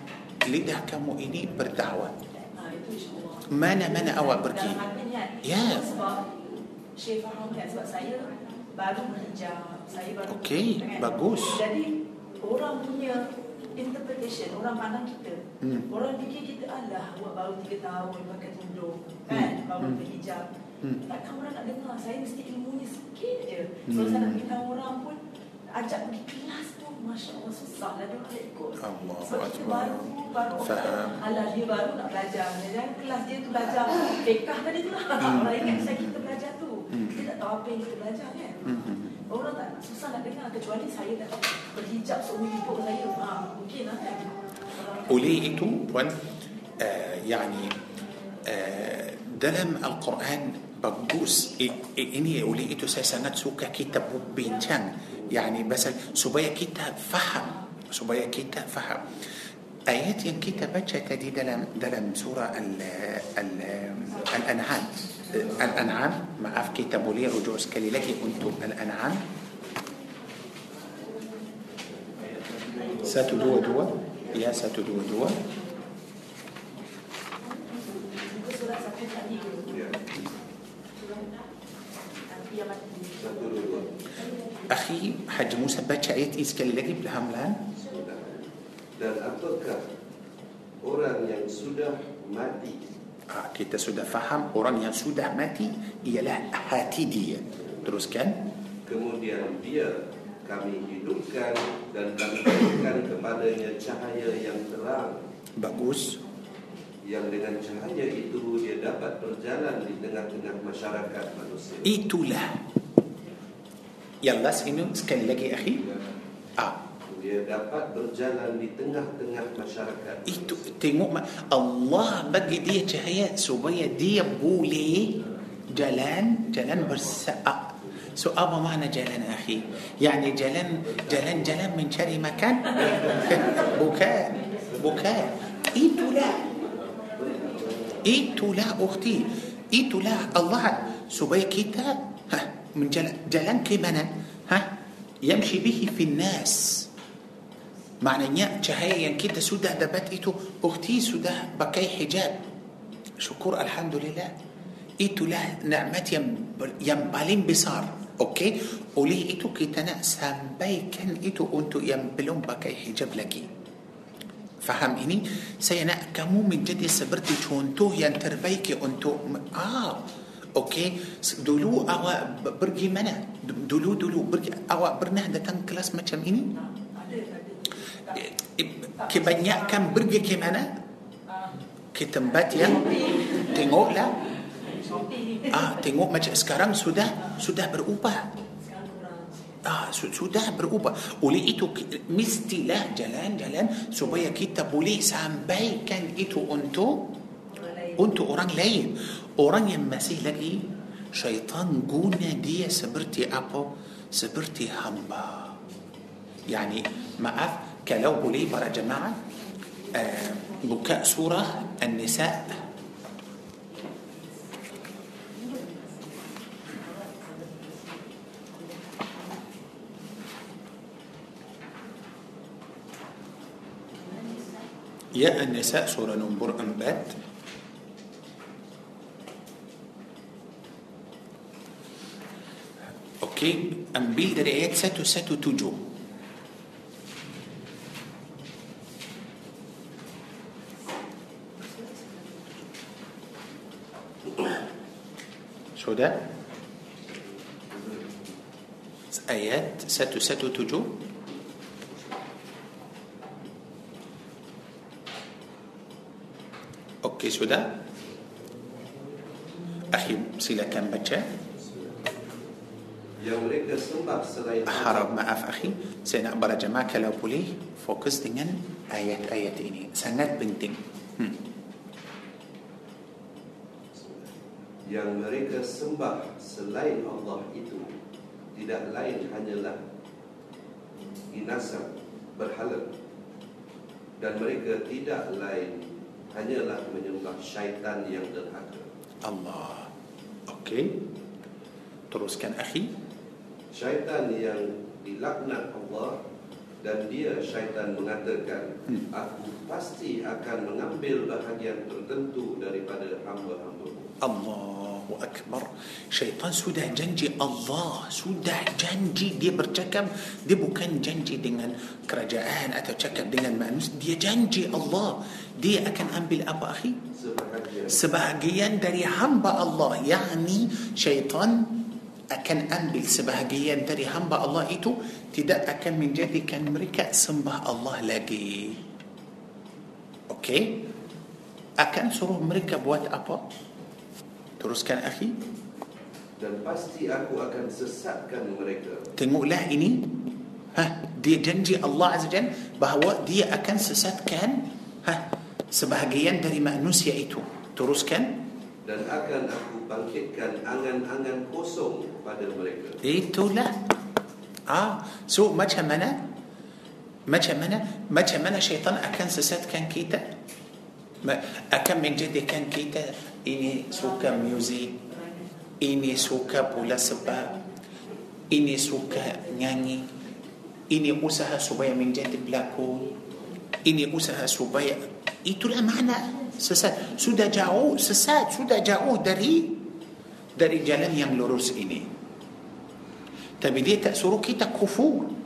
lidah kamu ini berdakwah. Ah. Mana-mana awak pergi. Ya. Sebab Syekh faham kan sebab saya baru menghijab, saya baru Okey, kan? bagus. Jadi orang punya interpretation, orang pandang kita. Hmm. Orang fikir kita alah awak baru 3 tahun pakai tudung, kan? Hmm. Baru Hmm. berhijab. Hmm. Takkan orang nak dengar, saya mesti ilmunya sikit je. So Hmm. saya nak beritahu orang pun ajak pergi kelas pun Masya Allah susah lah dia nak ikut Allahu Sebab kita Akbar. baru baru Faham. Alah dia baru nak belajar Dan kelas dia tu belajar Fikah tadi tu lah Hmm. Orang ingat saya kita belajar tu Hmm. tahu apa yang kita belajar kan. Mhm. Orang tak susah nak dengar kecuali saya tak berhijab seumur hidup saya. Ha, mungkin lah kan. Oleh itu puan uh, yani uh, dalam Al-Quran bagus ini oleh itu saya sangat suka kita berbincang yani pasal supaya kita faham supaya kita faham ayat yang kita baca tadi dalam dalam surah al, al, al-an'am al-an'am maaf kita boleh rujuk sekali lagi untuk al-an'am satu dua dua ya satu dua dua cela, ça fait fatigue. أخي حج موسى بات شايت إسكالي لكي بلا هملان كي تسودا فهم أوران يان سودا ماتي إيا لا هاتي دي تروس كان كمودي أن بيا كامي هدوكان دان كامي هدوكان كمادا يان شايا يان تران yang dengan cahaya itu dia dapat berjalan di tengah-tengah masyarakat manusia. itulah yang last ini sekali lagi akhi ah Dia dapat berjalan di tengah-tengah masyarakat. itu tengok Allah bagi dia cahaya supaya dia boleh jalan jalan bersa So apa makna jalan akhi? Yani jalan jalan jalan mencari makan? bukan. Bukan. Itulah. Itulah ukhti. Itulah Allah supaya kita ha, menjalan jalan ke mana? Ha? Yamshi bihi fi nas. Maknanya cahaya yang kita sudah dapat itu ukhti sudah pakai hijab. Syukur Alhamdulillah. Itulah nikmat yang yang paling besar. Okey? Oleh itu kita nak sampaikan itu untuk yang belum pakai hijab lagi. Faham ini? Saya nak kamu menjadi seperti contoh yang terbaik untuk ah Okey, dulu awak pergi mana? Dulu dulu pergi awak pernah datang kelas macam ini? Eh, eh, Kebanyakan pergi ke mana? Ke tempat yang tengoklah ah tengok macam sekarang sudah sudah berubah. Ah su- sudah berubah oleh itu mestilah jalan-jalan supaya kita boleh sampaikan itu untuk untuk orang lain orang yang masih lagi syaitan guna dia seperti apa seperti hamba يعني maaf kalau boleh para jemaah uh, buka surah An-Nisa ya An-Nisa surah nombor empat okey ambil ayat satu satu tujuh. شو ده؟ آيات ساتو ساتو تجو. Okey, sudah? Akhi, silakan baca. Yang mereka sembah selain Harap maaf akhi, saya nak para jemaah kalau boleh fokus dengan ayat-ayat ini. Sangat penting. Hmm. yang mereka sembah selain Allah itu tidak lain hanyalah inasam berhala dan mereka tidak lain hanyalah menyembah syaitan yang derhaka Allah. Okey. Teruskan akhi. syaitan yang dilaknat Allah dan dia syaitan mengatakan Hmm. aku pasti akan mengambil bahagian tertentu daripada hamba-hambamu Allahu Akbar. Syaitan sudah janji Allah. Sudah janji. Dia bercakap. Dia bukan janji dengan kerajaan atau cakap dengan manusia. Dia janji Allah. Dia akan ambil apa akhi? sebahagian sebahagian dari hamba Allah yakni syaitan akan ambil sebahagian dari hamba Allah itu tidak akan menjadikan mereka sembah Allah lagi okey akan suruh mereka buat apa teruskan akhi dan pasti aku akan sesatkan mereka. Tengoklah ini. Ha, dia janji Allah Azza Jal bahawa dia akan sesatkan ha, sebahagian dari manusia itu. Teruskan. Dan akan aku bangkitkan angan-angan kosong pada mereka. Itulah. Ah, so macam mana? Macam mana? Macam mana syaitan akan sesatkan kita? Akan menjadikan kita ini suka muzik, ini suka pula sebab, ini suka nyanyi, ini usaha supaya menjadi pelakon, ini usaha supaya itulah mana sesat. Sudah jauh sesat. Sudah jauh dari dari jalan yang lurus ini. Tapi dia tak suruh kita kufur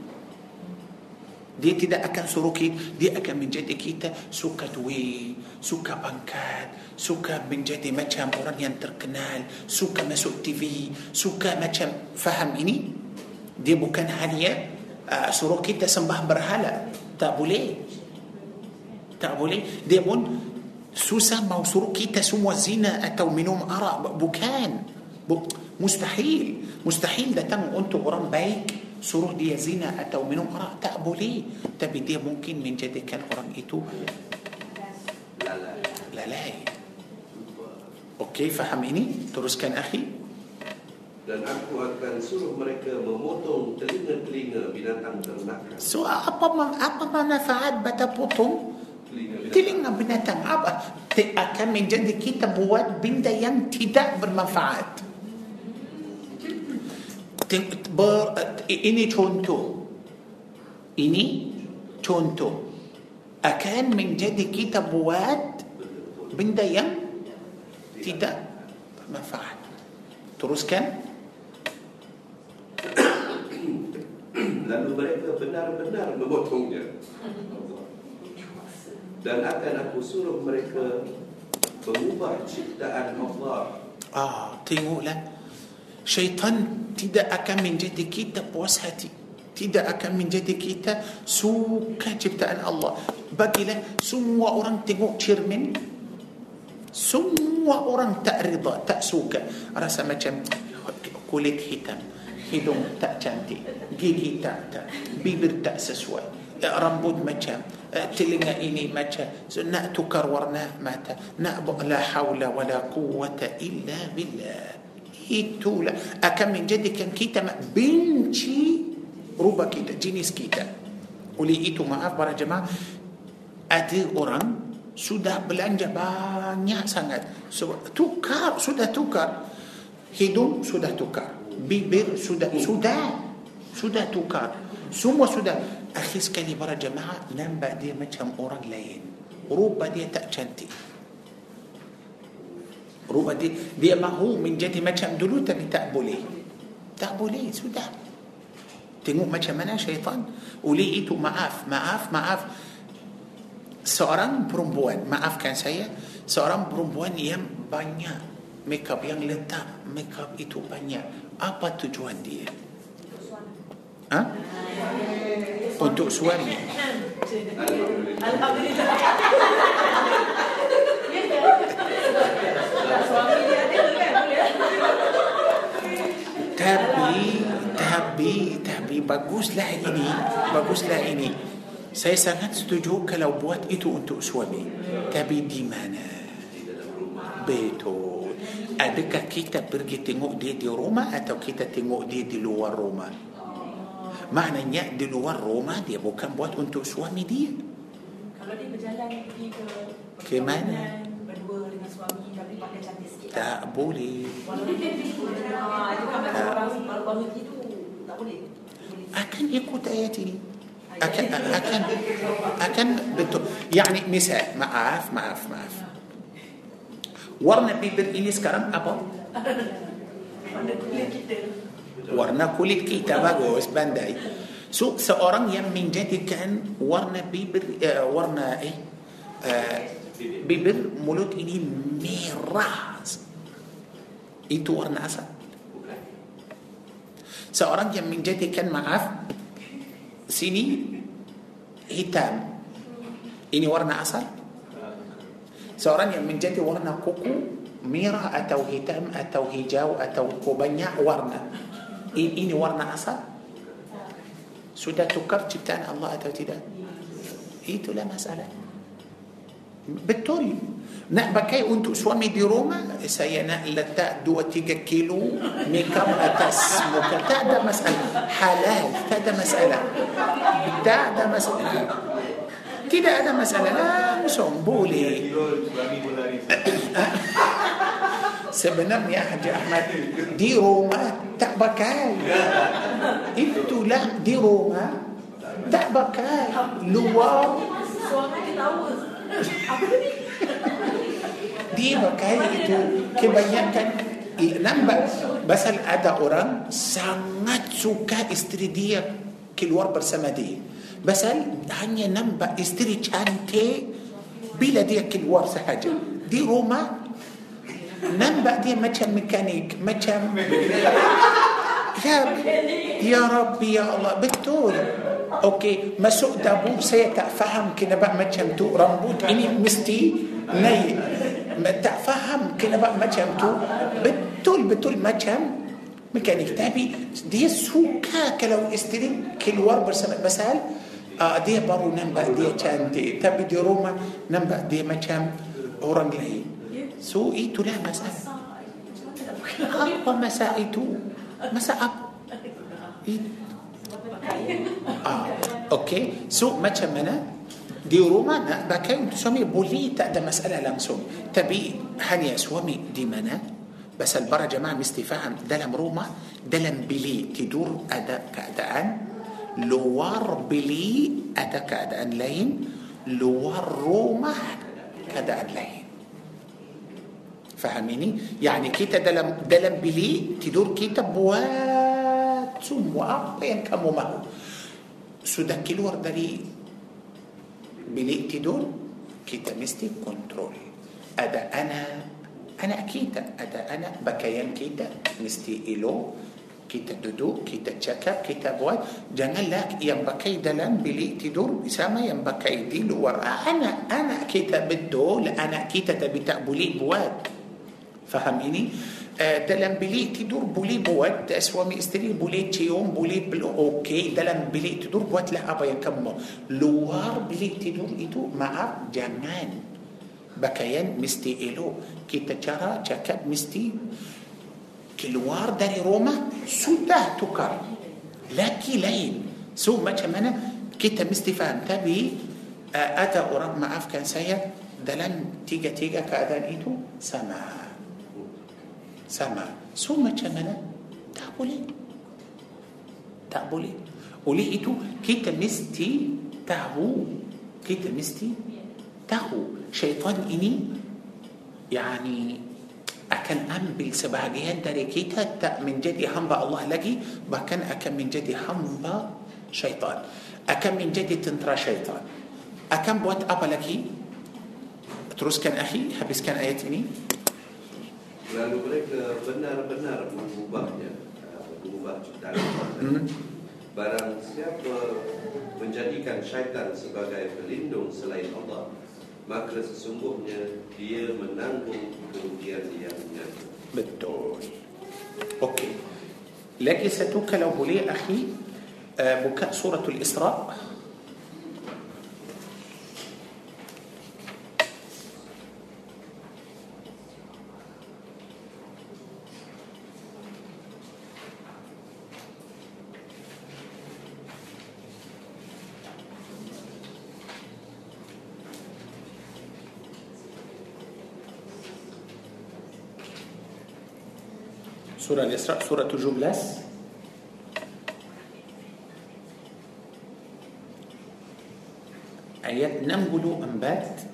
دي تدا أكن سروكي دي أكن من جدي كيتا سوكا توي سوكا بنكات سوكا من جدي ما كان أورانيا تركنال سوكا ما سوق تي في سكة ما كان فهم إني دي بو كان هانية آه، سروكي تسمبه برهلا تابولي تابولي دي بون سوسا ما سروكي تسمو زينة أتو منهم أرى بوكان بو مستحيل مستحيل ده تم أنتو غرام بايك. Suruh dia zina atau minum arak tak boleh. Tapi dia mungkin menjadikan orang itu Lalai. okey faham ini? Teruskan akhi. Dan aku akan suruh mereka memotong telinga-telinga binatang ternakan. so apa ma- apa manfaat bata potong? Telinga binatang. telinga binatang. Apa? Akan menjadi kita buat benda yang tidak bermanfaat ber, ini contoh ini contoh akan menjadi kita buat benda yang tidak bermanfaat teruskan Lalu mereka benar-benar memotongnya. Dan akan aku suruh mereka mengubah ciptaan Allah Ah, tengoklah. Syaitan tidak akan menjadi kita puas hati. Tidak akan menjadi kita suka ciptaan Allah. Bagilah semua orang tengok cermin. Semua orang tak rida, tak suka. Rasa macam kulit hitam. Hidung tak cantik. Gigi tak tak. Bibir tak sesuai. Eh, Rambut macam. eh, Telinga ini macam. So, nak tukar warna mata. Nak hawla wa la quwwata illa billah. Itulah akan menjadikan kita benci rubah kita, jenis kita. Oleh itu maaf para jemaah, ada orang sudah belanja banyak sangat. So, tukar, sudah tukar. Hidung sudah tukar. Bibir sudah, sudah. Sudah tukar. Semua sudah. Akhir sekali para jemaah, nampak dia macam orang lain. Rupa dia tak cantik. Rupa dia, dia mahu menjadi macam dulu tapi tak boleh. Tak boleh, sudah. Tengok macam mana syaitan. Oleh itu maaf, maaf, maaf. Seorang perempuan, maafkan saya, seorang perempuan yang banyak makeup yang letak makeup itu banyak. Apa tujuan dia? Ha? Untuk suami. Alhamdulillah. Ya kan? Sebab suami dia ada kan boleh. Tapi, tapi, tapi baguslah ini, baguslah ini. Saya sangat setuju kalau buat itu untuk suami. Tapi di mana? Betul. Adakah kita pergi tengok dia di rumah atau kita tengok dia di luar rumah? Maknanya di luar rumah dia bukan buat untuk suami dia. Kalau dia berjalan pergi ke Ke mana? perkahwinan berdua dengan suami tapi pakai cantik sikit. Tak boleh. Ah, kan tak boleh. أكن إيه إكو تياتي لي أكن أكن أكن بنتو يعني مساء. معاف معاف معاف. ورنا بي بر إليس كرم أبا ورنا كل الكتابة جوز بانداي سو سأران يم من جدي كان ورنا بي آه، ورنا إيه؟ آه، بي بر إلي ميراز. إتو ورنا أسد seorang yang menjadikan maaf sini hitam. Ini warna asal? Seorang yang menjadi warna kuku merah atau hitam atau hijau atau banyak warna. Ini warna asal? Sudah tukar ciptaan Allah atau tidak? Itulah masalah Betul ni nah bagi untuk suami di rumah sini letak dua tiga kilo mekap atas muka tak ada masalah. Halal. Tak ada masalah. Tak ada masalah. Tidak ada masalah? لا مسوم. Boleh. سبنم يا حاج أحمد. دي روما تا بكاي. إنتو لا دي روما تا بكاي. لوار سوامي تاوز Dia pakai itu kebanyakan eh, nampak pasal ada orang sangat suka isteri dia keluar bersama dia pasal hanya nampak isteri cantik bila dia keluar sahaja di rumah nampak dia macam mekanik macam كتاب يا ربي يا الله. بتقول أوكي ما سوق دابوب سيتا فهم كنا بقى ما تشمتو رمبوت إني مستي ني ما تفهم كنا بقى ما تشمتو بتقول بتقول ما تشم مكان كتابي دي سوكا كلو استلم كل وربر سمع بسال آه دي بارو نمبا دي تشان دي تبي دي روما نمبا دي ما تشم اوران لي سو إيتو لا مسال. أقوى مسائل Masa apa? Ah, Okey, so macam mana? Di rumah nak pakai untuk suami boleh tak ada masalah langsung. Tapi hanya suami di mana? Pasal para jemaah mesti faham dalam rumah, dalam bilik tidur ada keadaan, luar bilik ada keadaan lain, luar rumah keadaan lain. فهميني؟ يعني kita dalam dalam bilik tidur kita buat semua yang kamu mahu sudah keluar dari bilik tidur kita mesti control. ada anak أنا كيتا. أدا أنا بكيان كيتا. مستي إلو كيتا دودو كيتا تشاكا كيتا بوات. جانا لك ينبكي دلم بلي تدور. بسامة ينبكي دي لورا أنا أنا كيتا بدو لأنا كيتا تبتأبولي بوات. فهم إني آه، دلم بلي تدور بولي بوت أسوامي إستري بولي تيوم بولي بل أوكي دلم بلي تدور بوت لا ابا يكمو لوار بلي تدور ايتو مع جمان بكيان مستي إلو كي تشارا تشاكب مستي. كلوار داري روما سودا تكر لكي لين. سو ما تشمانا كي تمستي فهم تبي آه، أتا اوراق معاف كان سيا دلن تيجا تيجا كأذان ايتو سماه sama. So macam mana? Tak boleh. Tak boleh. Oleh itu kita mesti tahu. Kita mesti tahu syaitan ini yani akan ambil sebahagian dari kita tak menjadi hamba Allah lagi bahkan akan menjadi hamba syaitan akan menjadi tentera syaitan akan buat apa lagi teruskan akhi habiskan ayat ini Lalu mereka benar-benar mengubahnya. Uh, Mengubah ciptaan hmm. Barang siapa menjadikan syaitan sebagai pelindung selain Allah Maka sesungguhnya dia menanggung kerugian yang nyata. Betul. Okey. Lagi satu kalau boleh akhi uh, Buka suratul Isra' Surah Al-Isra surah 17 ayat 64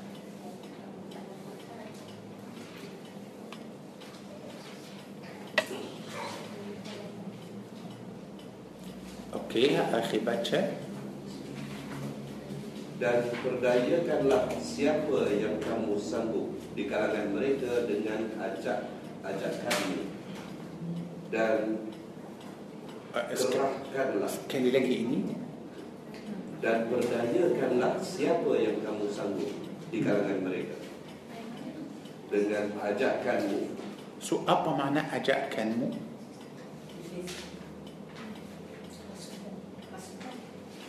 Okey, akhi baca. Dan perdayakanlah siapa yang kamu sanggup di kalangan mereka dengan ajak ajak kami dan uh, kerahkanlah sekali lagi ini dan berdayakanlah siapa yang kamu sanggup di kalangan mereka dengan ajakanmu. So apa makna ajakanmu?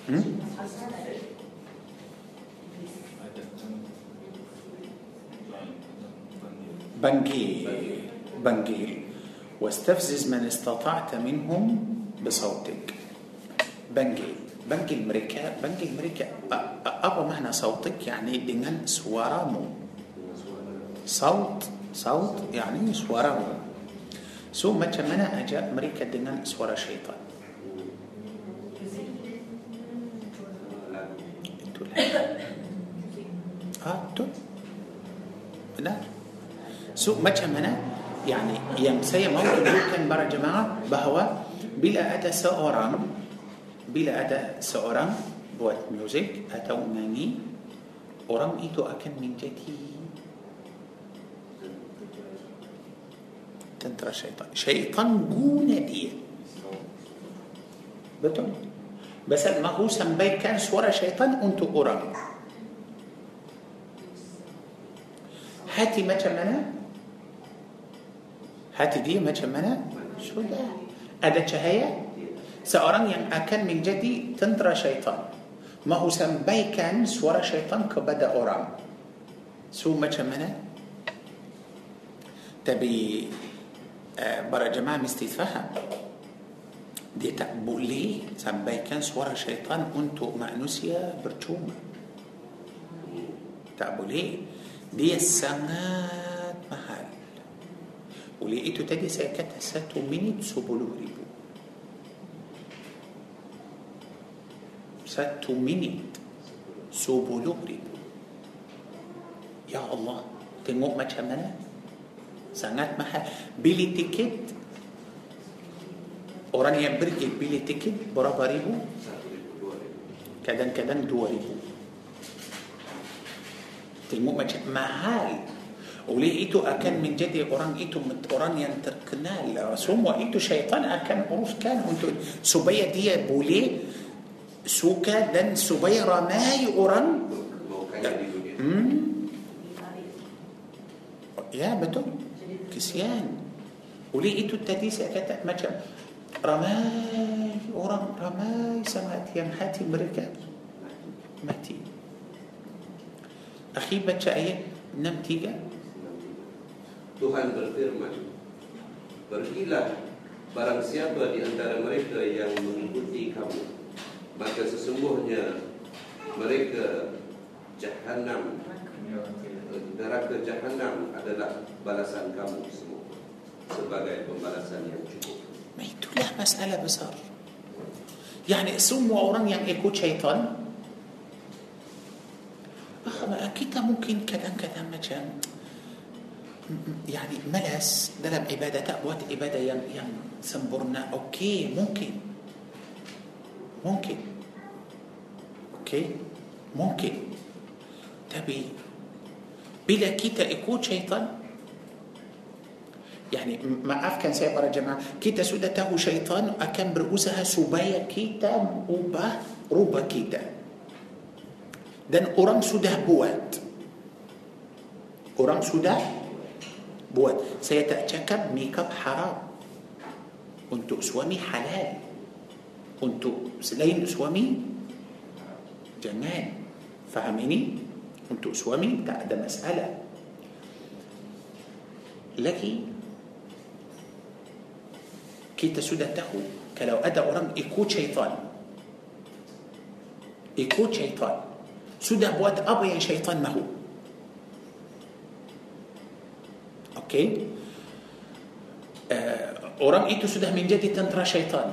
Hmm? Bangkit. Bangkit. واستفزز من استطعت منهم بصوتك. بنجي بنجي أمريكا بنجي أمريكا ابا مهنا صوتك يعني دينان سوارامو. صوت صوت يعني سوارامو. سو ما تمنى أجا أمريكا دينان سوارا شيطان؟ آه، سو ما تمنى يعني يم يمسي موت يمكن برا جماعة؟ بهوا بلا أتى سأران بلا أتى سأران بوات ميوزيك أتى أماني أرام إيتو أكن من جديد تنترى شيطان. شيطان قونا دي. بتون. بس ما هو سنبي كان ورا شيطان أنتو أرام. هاتي ما تمنى hati dia macam mana sudah ada cahaya seorang yang akan menjadi tentera syaitan mahu sampaikan suara syaitan kepada orang so macam mana tapi uh, para jemaah mesti faham dia tak boleh sampaikan suara syaitan untuk manusia percuma tak boleh dia sangat ولقيته تاني ساكتة ساتو مني تسوبولو هريبو ساتو مني سوبولو هريبو يا الله تنمو ما تشمنا؟ سنات ما بيلي تيكيت. أوراني يمبرك بيلي تيكيت برابا ريبو. كدن كدن دو ريبو. تنمو ما تشمنا oleh itu akan menjadi orang itu orang yang terkenal semua itu syaitan akan uruskan untuk supaya dia boleh suka dan supaya ramai orang hmm, Ya betul Kesian Oleh itu tadi saya kata macam Ramai orang ramai sangat yang hati mereka mati Akhi baca ayat 63 Tuhan berfirman Pergilah barang siapa di antara mereka yang mengikuti kamu. Maka sesungguhnya mereka jahanam Neraka jahanam adalah balasan kamu semua Sebagai pembalasan yang cukup. Itulah masalah besar. Yani semua orang yang ikut syaitan Kita mungkin kadang-kadang macam يعني ملس دلم عبادة. تأبوات عبادة يم يم سنبرنا أوكي ممكن. ممكن. أوكي ممكن. تبي؟ بلا كيتا إكو شيطان. يعني ما عارف كان سيبر جماعة. كيتا سودته شيطان. أكن برؤوسها سبايا كيتا. أوبا روبا كيتا. دن أرام سوده بوات أرام سوده buat saya tak cakap makeup haram untuk suami halal untuk selain suami jangan faham ini untuk suami tak ada masalah lagi kita sudah tahu kalau ada orang ikut syaitan ikut syaitan sudah buat apa yang syaitan mahu Okey. Uh, orang itu sudah menjadi tentera syaitan.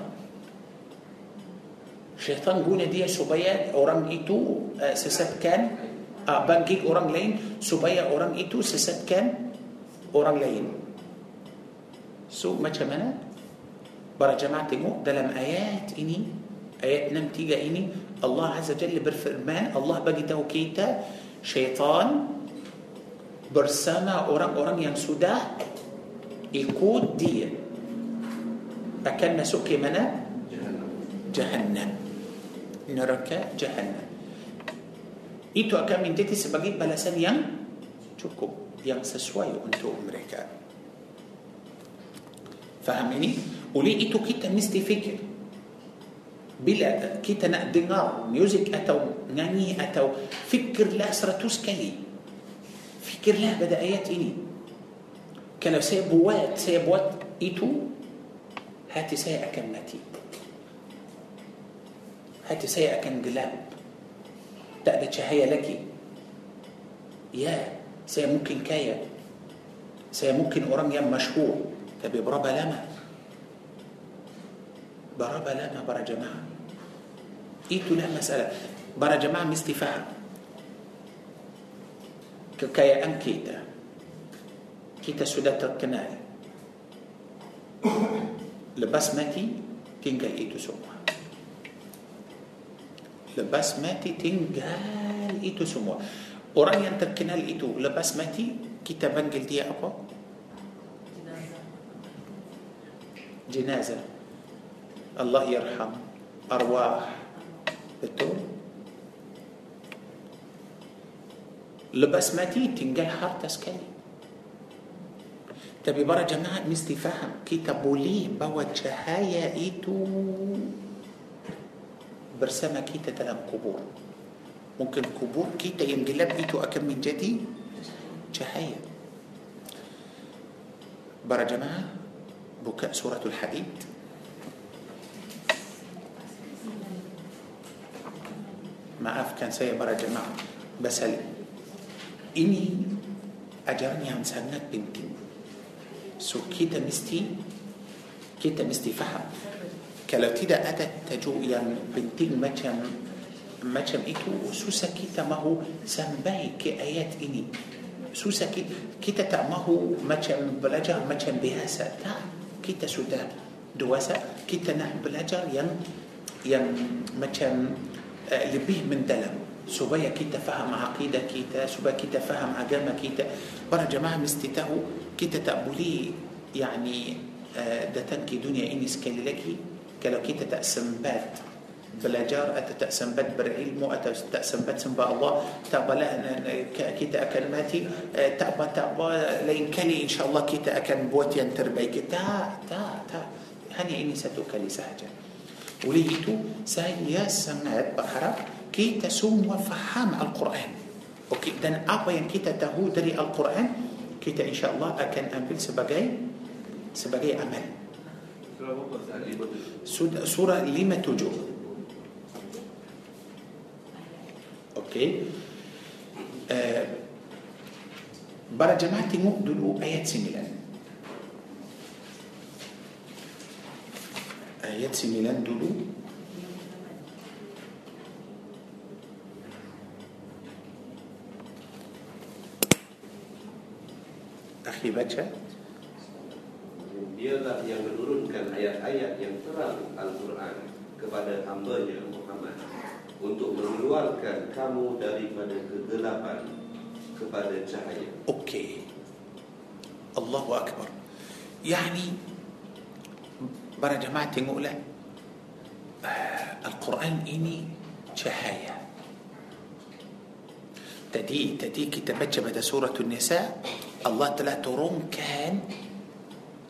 Syaitan guna dia supaya orang itu uh, sesatkan uh, bangkit orang lain supaya orang itu sesatkan orang lain. So macam mana? Para jemaah tengok dalam ayat ini ayat 63 ini Allah Azza Jalla berfirman Allah bagi tahu kita syaitan bersama orang-orang yang sudah ikut dia akan masuk ke mana? Jahannam neraka Jahannam itu akan menjadi sebagai balasan yang cukup yang sesuai untuk mereka faham ini oleh itu kita mesti fikir bila kita nak dengar muzik atau nyanyi atau fikirlah seratus kali فكر لها بدايات إني. كان سيبوات سيبوات إيتو هاتي سي ماتي هاتي سي اكن جلاب تقدر تشهي لك. يا سي ممكن كايا سي ممكن اورام يام مشهور. تبي برابا لما؟ برابا لما برا جماعة. إيتو لا مسألة. برا جماعة مستفاهم kekayaan kita kita sudah terkenal lepas mati tinggal itu semua lepas mati tinggal itu semua orang yang terkenal itu lepas mati kita panggil dia apa jenazah Allah yarham arwah betul لبس ما تنجل حر تسكلي تبي برا جماعة مستي فهم كتابو لي بوجه إيتو. برسمة كيتا تلم قبور. ممكن قبور كيتا ينقلب إيتو أكم من جدي؟ جهاية برا جماعة بكاء سورة الحديد. ما أف كان سيء برا جماعة. بسلم ini ajaran yang sangat penting. So kita mesti kita mesti faham. Kalau tidak ada tajuk yang penting macam macam itu susah kita mahu sampai ke ayat ini. Susah kita, kita tak mahu macam belajar macam biasa. Tak kita sudah dewasa kita nak belajar yang yang macam uh, lebih mendalam سبايا كيتا فهم عقيدة كيتا سبايا كيتا فهم عجامة كيتا. برا جماعة مستتاه كيتا تقبلي يعني آه، ده تنكي دنيا إني سكالي لكي كلو كيتا تأسم بات. بلاجار أتا تأسم بات بالعلم أتا تأسم بات سنباء الله. تقبل كيتا أكل ماتي. تقبى تقبى لين كلي إن شاء الله كيتا أكل بوتي تربي كيتا تا تا هني إني ستوكلي سهجا وليتو سهل يا سنات بحرق kita semua faham Al-Quran okay. dan apa yang kita tahu dari Al-Quran kita insyaAllah akan ambil sebagai sebagai amal surah 57 Okey uh, Para jemaah tengok dulu ayat 9 Ayat 9 dulu Akhi baca Dialah yang menurunkan ayat-ayat yang terang Al-Quran kepada hambanya Muhammad untuk mengeluarkan kamu daripada kegelapan kepada cahaya. Okey. Allahu Akbar. Yani para jemaah tengoklah uh, Al-Quran ini cahaya. Tadi tadi kita baca pada surah An-Nisa Allah telah turunkan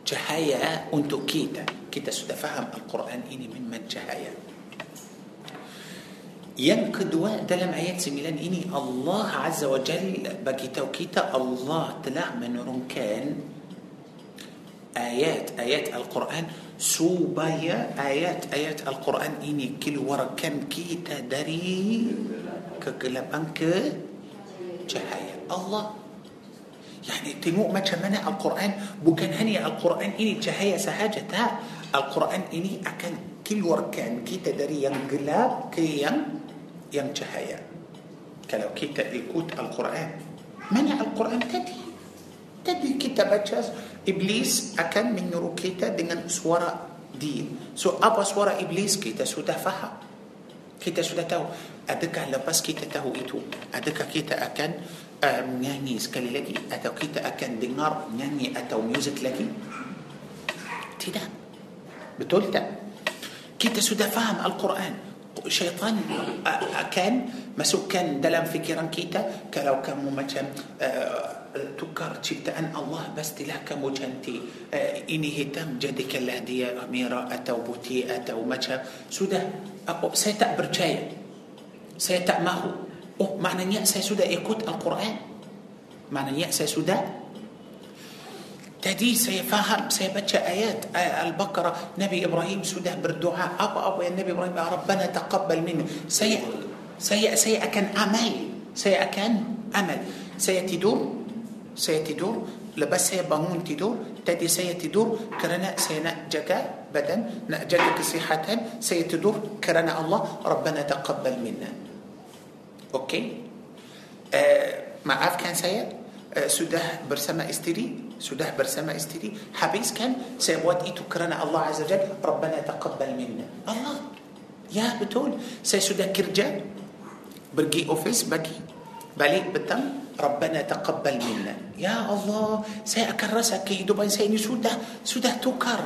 cahaya untuk kita. Kita sudah faham Al-Quran ini memang cahaya. Yang kedua dalam ayat 9 ini Allah Azza wa Jal bagi tahu kita Allah telah menurunkan ayat-ayat Al-Quran supaya ayat-ayat Al-Quran ini keluarkan kita dari kegelapan ke cahaya Allah يعني تنوق ما كمان القرآن بكن هني القرآن إني جهية سهاجة تا القرآن إني أكن كل وركان كيتا داري ينقلاب كيان ين جهية كلو كيتا إيكوت القرآن منع القرآن تدي تدي كيتا باتشاس إبليس أكن من نرو كيتا دين سورة دين سو أبا سورة إبليس كيتا سو تفهم kita sudah tahu adakah lepas kita tahu itu adakah kita akan uh, menyanyi sekali lagi atau kita akan dengar nyanyi atau muzik lagi tidak betul tak kita sudah faham Al-Quran syaitan akan masukkan dalam fikiran kita kalau kamu macam uh, uh, tukar ciptaan Allah pastilah kamu cantik uh, ini hitam jadikanlah dia merah atau putih atau macam sudah apa saya tak percaya saya tak mahu oh maknanya saya sudah ikut Al-Quran maknanya saya sudah Jadi saya faham, saya baca ayat Al-Baqarah, Nabi Ibrahim sudah berdoa apa-apa yang Nabi Ibrahim Rabbana taqabbal minna. Saya saya saya akan amal. Saya akan amal. Saya tidur, سيتدور لبس هي بهون تدور تدي سيتدور كرنا سينا جكا بدن نأجدك صحة سيتدور كرنا الله ربنا تقبل منا. أوكي؟ آه ما عاف كان سيا آه سده برسمة استري سده برسمة استري. حبيس كان سيبوات إيتو كرنا الله عز وجل ربنا تقبل منا. الله يا بتون سيسده كرجال برجي أوفيس بقي. Balik petang Rabbana taqabbal minna ya Allah saya akan rasa kehidupan saya ini sudah sudah tukar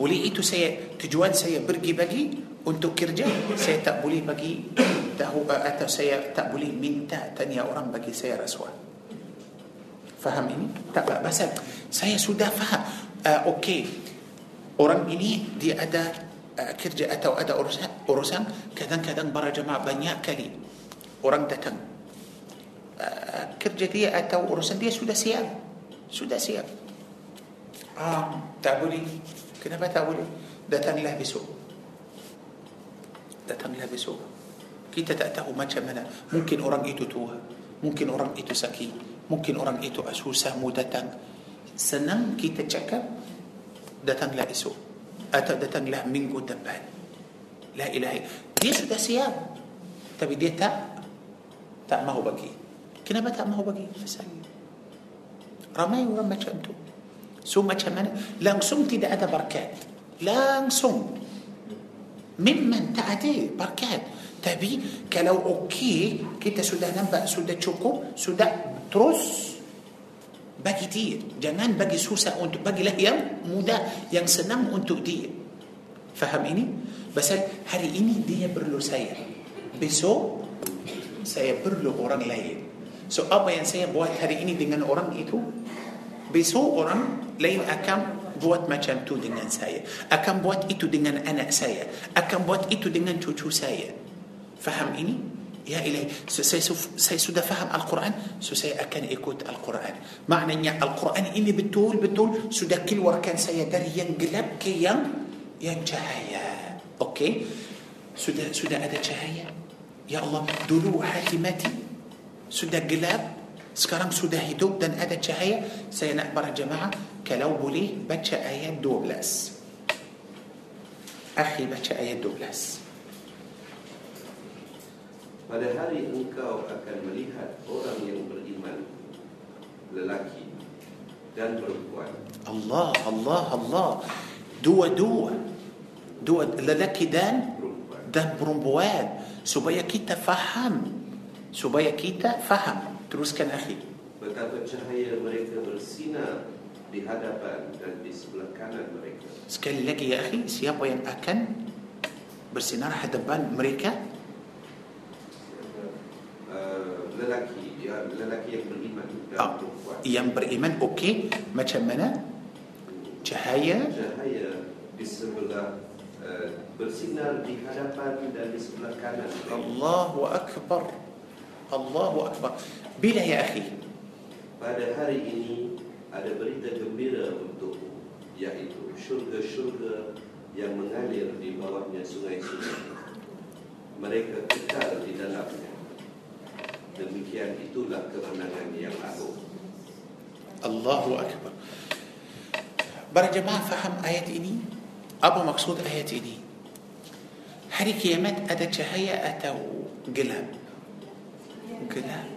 oleh itu saya tujuan saya pergi bagi untuk kerja saya tak boleh bagi tahu atau saya tak boleh minta tanya orang bagi saya rasuah Faham ini? Tak apa. Pasal saya sudah faham. Uh, Okey. Orang ini dia ada uh, kerja atau ada urusan, urusan kadang-kadang para jemaah banyak kali orang datang. Uh, kerja dia atau urusan dia sudah siap. Sudah siap. Um, tak boleh. Kenapa tak boleh? Datanglah besok. Datanglah besok. Kita tak tahu macam mana. Mungkin orang itu tua. Mungkin orang itu sakit. Mungkin orang itu susah mau datang Senang kita cakap Datanglah esok Atau datanglah minggu depan La ilahi Dia sudah siap Tapi dia tak Tak mahu bagi Kenapa tak mahu bagi? Pasal Ramai orang macam tu. So macam mana? Langsung tidak ada berkat Langsung. Memang tak ada berkat Tapi kalau okey Kita sudah nampak Sudah cukup Sudah terus bagi dia. Jangan bagi susah untuk bagilah yang mudah yang senang untuk dia. Faham ini? Pasal hari ini dia perlu saya. Besok saya perlu orang lain so apa yang saya buat hari ini dengan orang itu besok orang lain akan buat macam tu dengan saya akan buat itu dengan anak saya akan buat itu dengan cucu saya faham ini Ya ilahi, so, saya, saya sudah faham Al-Quran, so saya akan ikut Al-Quran. Maknanya Al-Quran ini betul-betul sudah keluarkan saya dari yang gelap ke yang yang cahaya. Okey? Sudah sudah ada cahaya. Ya Allah, dulu hati mati. Sudah gelap, sekarang sudah hidup dan ada cahaya. Saya nak para jemaah, kalau boleh baca ayat 12. Akhi baca ayat 12. Pada hari engkau akan melihat orang yang beriman Lelaki dan perempuan Allah, Allah, Allah Dua-dua Dua lelaki dan dan perempuan Supaya kita faham Supaya kita faham Teruskan akhi Betapa cahaya mereka bersinar di hadapan dan di sebelah kanan mereka Sekali lagi ya akhi Siapa yang akan bersinar hadapan mereka lelaki ya, lelaki yang beriman dan perempuan. Yang beriman okey macam mana? Cahaya cahaya di sebelah uh, bersinar di hadapan dan di sebelah kanan. Allahu akbar. Allahu akbar. Bila ya akhi? Pada hari ini ada berita gembira untuk yaitu syurga-syurga yang mengalir di bawahnya sungai-sungai. Mereka kekal di dalamnya. Demikian itulah kemenangan yang agung. Allahu Akbar. Para jemaah faham ayat ini? Apa maksud ayat ini? Hari kiamat ada cahaya atau gelap? انقلاب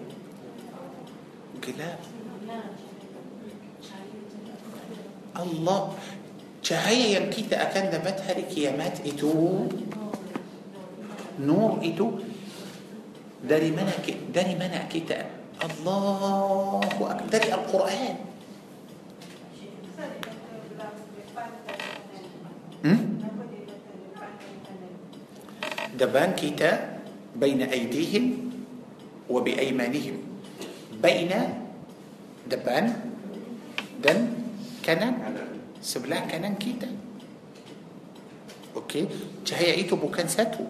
انقلاب الله. شهية كيتا أكان نبات هاريك يا مات إتو. نور إتو. داري منا داري منا كيتا الله أكبر. داري القرآن. دبان كيتا بين أيديهم. وبأيمانهم. بين دبان دن كنان سبلا كنان كيتا. أوكي. جهي عيتو بوكان ساتو.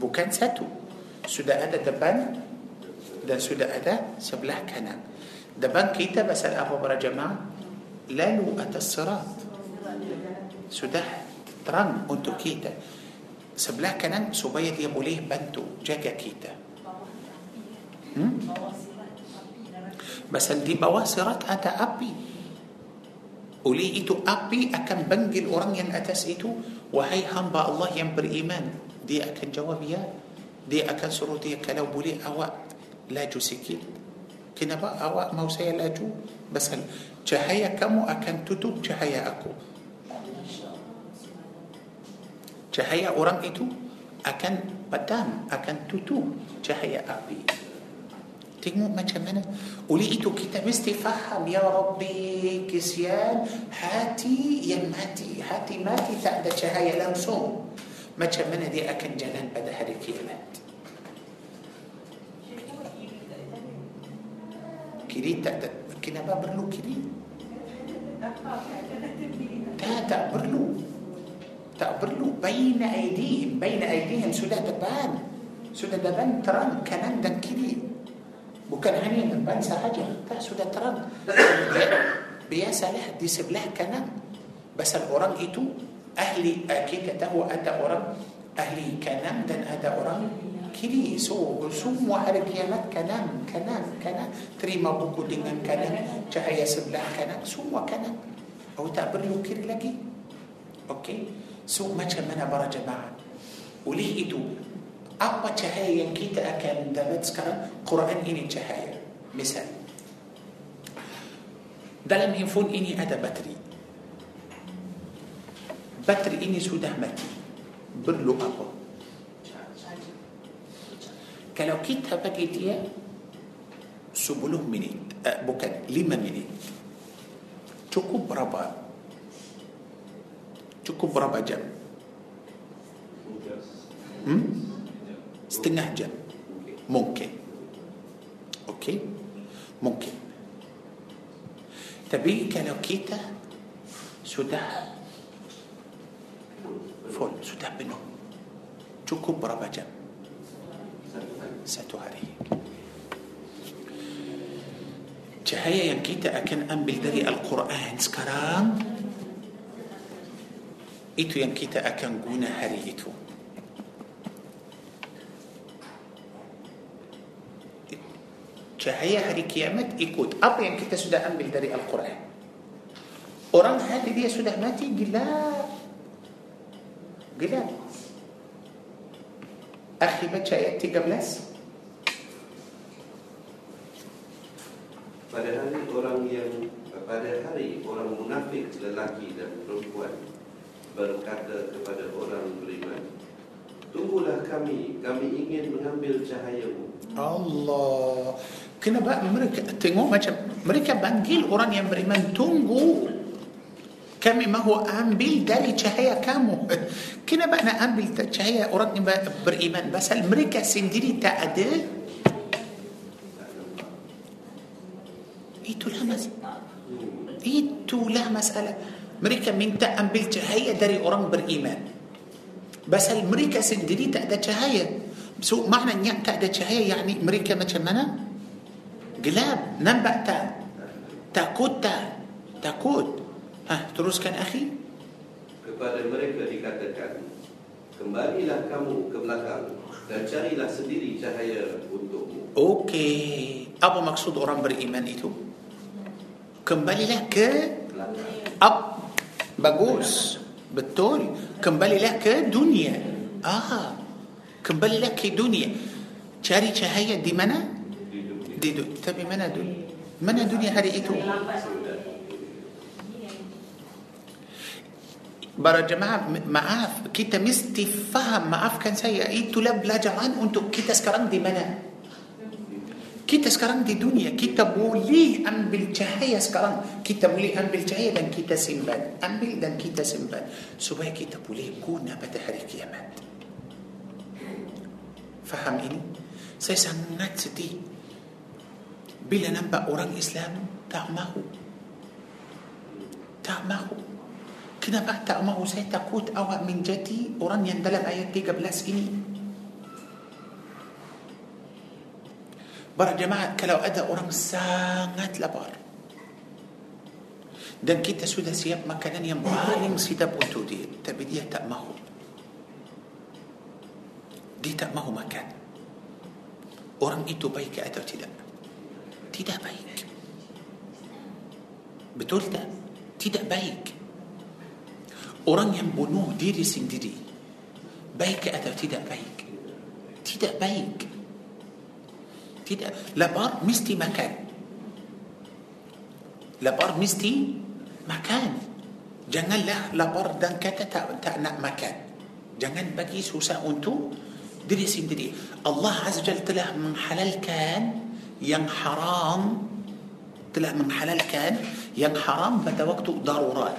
بوكان ساتو. سودا أدا دبان دن سودا أدا سبلا كنان دبان كيتا بس أبو برا جماعة. لالو أتى الصراط. سودا تران أنتو كيتا. سبلا كنان سبيا دي بوليه بنتو. جاكا كيتا. Hmm? Pasal di bawah serat ada api. Oleh itu api akan panggil orang yang atas itu Wahai hamba Allah yang beriman Dia akan jawab ya Dia akan suruh dia kalau boleh awak laju sikit Kenapa awak mau saya laju? Pasal cahaya kamu akan tutup cahaya aku Cahaya orang itu akan padam, akan tutup cahaya api تجمو ما تشمنا ولقيتو كتاب استفهم يا ربي كسيان هاتي يا ماتي هاتي ماتي تعدى شهاية لمسوم ما تشمنا دي أكن جنان بدا هذه كريت تعدى كنا ما برلو كريت تعدى برلو تأبرلو بين أيديهم بين أيديهم سودة دبان سودة دبان تران كنان دن كريت Bukan hanya depan sahaja Tak sudah terang Biasalah di sebelah kanan Pasal orang itu Ahli Kita tahu ada orang Ahli kanan dan ada orang Kiri So semua hari kiamat kanan Kanan Kanan Terima buku dengan kanan Cahaya sebelah kanan Semua kanan Oh tak perlu kiri lagi Okey So macam mana para jemaah Oleh itu apa cahaya yang kita akan dapat sekarang Quran ini cahaya misal dalam handphone ini ada bateri bateri ini sudah mati perlu apa kalau kita bagi dia 10 minit eh, bukan 5 minit cukup berapa cukup berapa jam hmm? Setengah jam mungkin okey mungkin tapi kalau kita sudah full sudah penuh cukup berapa jam satu hari cahaya yang kita akan ambil dari Al-Quran sekarang itu yang kita akan guna hari itu cahaya hari kiamat ikut apa yang kita sudah ambil dari Al-Quran. Orang hati dia sudah mati gelap gelap akhi baca ayat 13 pada hari orang yang pada hari orang munafik lelaki dan perempuan berkata kepada orang beriman tunggulah kami kami ingin mengambil cahayamu Allah Kenapa mereka tengok macam mereka panggil orang yang beriman tunggu kami mahu ambil dari cahaya kamu. Kenapa nak ambil cahaya orang yang beriman? Pasal mereka sendiri tak ada. Itulah masalah. Itulah masalah. Mereka minta ambil cahaya dari orang beriman. Pasal mereka sendiri tak ada cahaya. So maknanya tak ada cahaya yakni mereka macam mana? gelap nampak tak? Takut tak? Takut. Ha teruskan akhi. Kepada mereka dikatakan kembalilah kamu ke belakang dan carilah sendiri cahaya untukmu. Okey. Apa maksud orang beriman itu? Kembalilah ke up bagus. Betul kembalilah ke dunia. Ah kembalilah ke dunia. Cari cahaya di mana? Di tapi mana dunia mana dunia hari itu? Para jemaah maaf kita mesti faham maafkan saya itulah belajaran untuk kita sekarang di mana kita sekarang di dunia kita boleh ambil cahaya sekarang kita boleh ambil cahaya dan kita simpan ambil dan kita simpan supaya kita boleh guna pada hari kiamat faham ini saya sangat sedih Bila nampak orang Islam tak mahu. Tak mahu. Kenapa tak mahu? Saya takut awak menjadi orang yang dalam ayat 13 ini. Para jemaah kalau ada orang sangat lapar dan kita sudah siap makanan yang paling sedap untuk dia tapi dia tak mahu. Dia tak mahu makan. Orang itu baik atau tidak? Tidak baik. Betul tak? Tidak baik. Orang yang bunuh diri sendiri baik atau tidak baik? Tidak baik tidak lapar mesti makan lapar mesti makan janganlah lapar dan kata tak, tak nak makan jangan bagi susah untuk diri sendiri Allah Azza Jal telah menghalalkan yang haram telah menghalalkan yang haram pada waktu darurat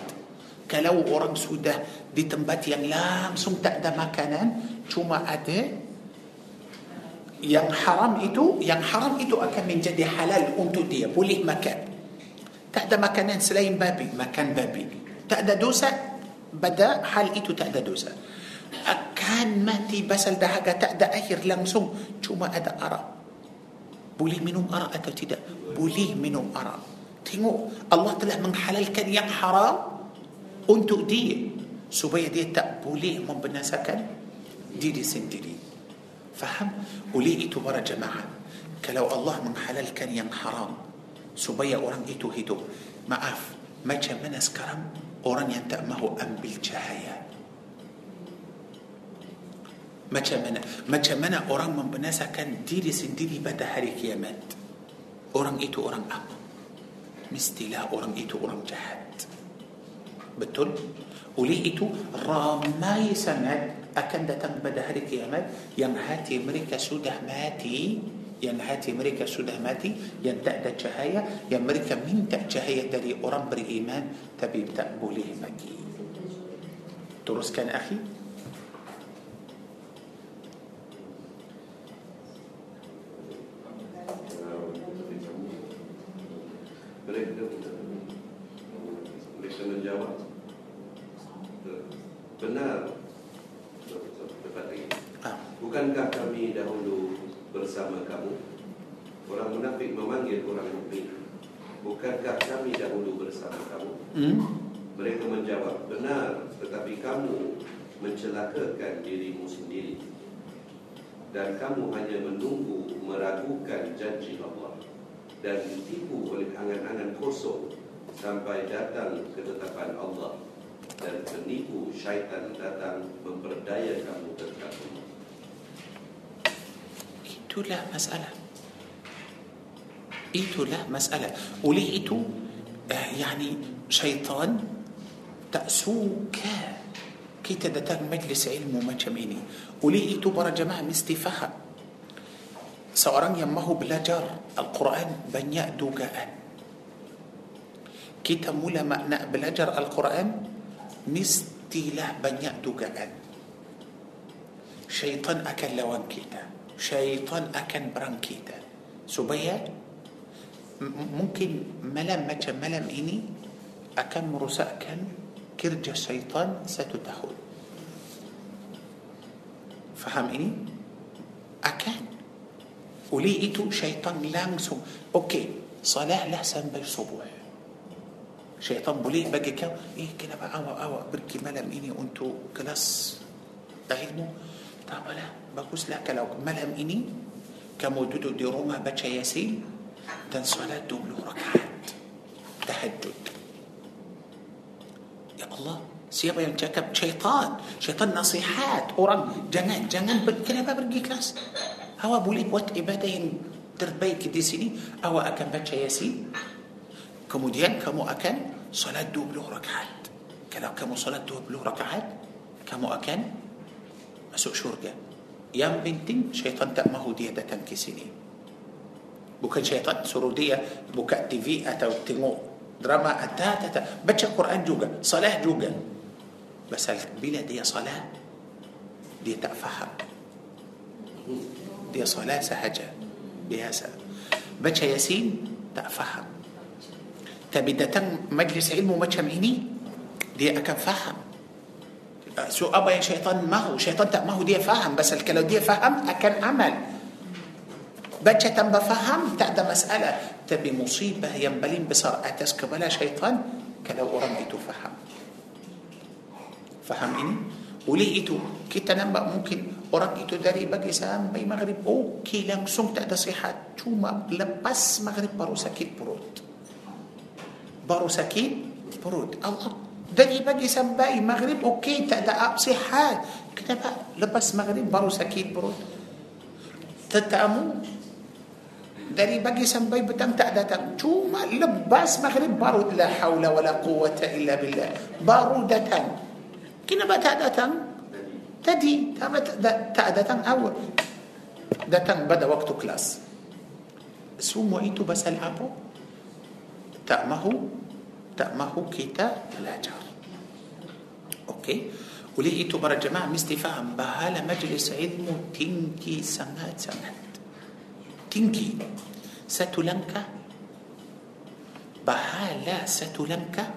kalau orang sudah di tempat yang langsung tak ada makanan cuma ada yang haram itu yang haram itu akan menjadi halal untuk dia. Boleh makan. Tak ada makanan selain babi. Makan babi. Tak ada dosa. Pada hal itu tak ada dosa. Akan mati basal dahaga tak ada air langsung. Cuma ada arak. Boleh minum arak atau tidak? Boleh minum arak. Tengok Allah telah menghalalkan yang haram untuk dia supaya dia tak boleh membinasakan diri sendiri. Faham? وليه إتو برا جماعة. كلو الله من حلال كان ين حرام. سبيا أوران إتو هيدو. ما أف ما جمنا سكرم أوران ينتأمه أم بالجهاية ما جمنا ما جمنا أوران من بناسا كان ديري سنديري بدا هاريك يمد أوران إتو أوران أب. مستلا أوران إتو أوران جهد بتل وليه إتو رامي سند. Akan datang pada hari kiamat yang hati mereka sudah mati yang hati mereka sudah mati yang tak ada cahaya yang mereka minta cahaya dari orang beriman tapi tak boleh bagi teruskan akhi benar tepat lagi. Ah. bukankah kami dahulu bersama kamu? Orang munafik memanggil orang mukmin bukankah kami dahulu bersama kamu? Hmm? mereka menjawab benar tetapi kamu mencelakakan dirimu sendiri. Dan kamu hanya menunggu meragukan janji Allah. Dan ditipu oleh angan-angan kosong sampai datang ketetapan Allah dan penipu syaitan datang memperdaya kamu tentang Allah. itulah masalah itulah masalah oleh itu eh, yani syaitan tak suka kita datang majlis ilmu macam ini oleh itu para jemaah mesti faham seorang yang mahu belajar Al-Quran banyak dugaan kita mula makna belajar Al-Quran mestilah banyak dugaan syaitan akan lawan kita syaitan akan berang kita supaya mungkin malam macam malam ini akan merosakkan kerja syaitan satu tahun faham ini akan oleh itu syaitan langsung okey salatlah sampai subuh شيطان بولي بقي كم إيه كده بقى اوا اوا بركي ملا اني أنتو كلاس. تعلموا طب لا بقوس لك لو ملا اني كمودودو دي روما بچا ياسين. دان صلاة دوبلو ركعات. تهجد يا الله سيابا ينجاكب شيطان. شيطان نصيحات. ورم جنان جنان. بكنا ببرجي كلاس. هوا بولي بوات إبادين تربيك دي سيني. هوا أكن بچا ياسين. كموديان كمو أكن. صلاة دوبل ركعات. كلا كم صلاة دوبل ركعات؟ كم أكان مسوق شرقة يام بنتي شيطان تأمه دي تنكسيني بوكا شيطان سرودية بوكا تي في أتو تيمو دراما أتا أتاتا بتشا قرآن جوجا صلاة جوجا. بس البلا دي صلاة؟ دي تأفهم دي صلاة سهجة. بياسا بتشا ياسين تأفهم تبدتن مجلس علم وما تشمعيني دي أكن فهم. سو أبا يا شيطان ما هو؟ شيطان تا ما هو دي فهم بس الكلام دي فهم أكن عمل. بجة بفهم تأدى مسألة. تبي مصيبة ينبلين بصر أتسك بلا شيطان كلو أرميت تفهم فهم. إني؟ وليئتو كتا نمبا ممكن أرميتو داري بقي سام بي مغرب. أوكي لم سمت أدى صحة شو ما لبس مغرب بروسا كيت بروت. Baru sakit perut Allah dari pagi sampai maghrib okey tak ada sihat kenapa lepas maghrib baru sakit perut tetamu dari pagi sampai petang tak datang cuma lepas maghrib baru la haula wala quwata illa billah baru datang Kenapa tak datang? Tadi tak, datang awal. Datang pada waktu kelas. Semua itu pasal apa? Tak mahu tak mahu kita belajar. Okey. Oleh itu para jemaah mesti faham bahala majlis ilmu tinggi sangat-sangat. Tinggi. Satu langkah bahala satu langkah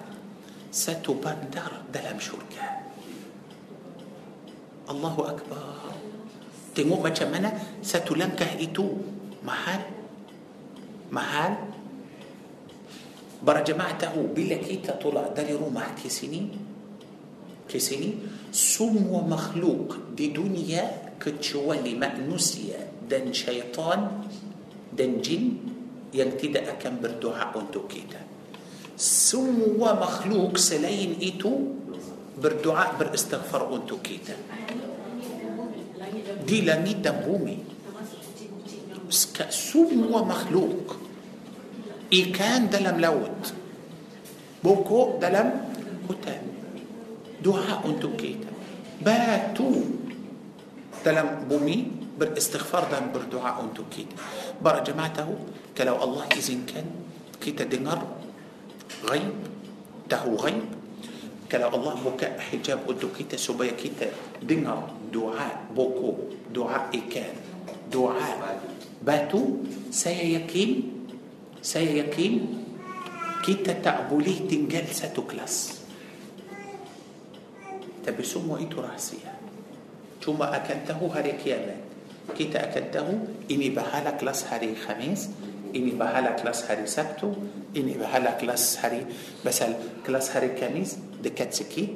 satu bandar dalam syurga. Allahu Akbar Tengok macam mana Satu langkah itu Mahal Mahal برا جماعته بلا كيتا طلع داري روما كيسيني كيسيني سم ومخلوق دي دنيا كتشوالي مأنوسيا دن شيطان دن جن ينتدى أكم بردعاء أنتو كيتا سم مخلوق سلين إيتو بردعاء بالاستغفار أنتو كيتا دي لاني دم بومي سم مخلوق إيكان ده لم لوت. بوكو ده لم قتام دعاء أنتو كيتا باتو ده لم بومي بالاستغفار ده بالدعاء أنتو كيتا برا جماعته كلو الله إذن كان كيتا دينار غيب تهو غيب. كلا الله بكاء حجاب أنتم كيتا سبيا كيتا دينار. دعاء بوكو دعاء إيكان دعاء باتو سيكيم يكيم saya yakin kita tak boleh tinggal satu kelas. Tapi semua itu rahsia. Cuma akan tahu hari kiamat. Kita akan tahu ini bahala kelas hari Khamis, ini bahala kelas hari Sabtu, ini bahala kelas hari basal kelas hari Kamis dekat sikit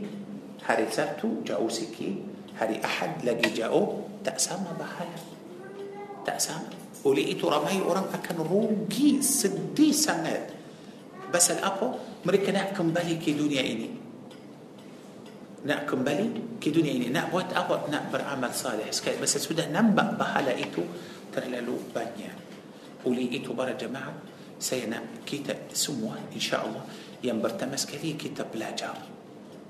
hari Sabtu jauh sikit hari Ahad lagi jauh tak sama bahala tak sama oleh itu ramai orang akan rugi sedih sangat. Pasal apa? Mereka nak kembali ke dunia ini. Nak kembali ke dunia ini. Nak buat apa? Nak beramal salih. Sekali pasal sudah nampak bahala itu terlalu banyak. Oleh itu para jemaah saya nak kita semua insya-Allah yang pertama sekali kita belajar.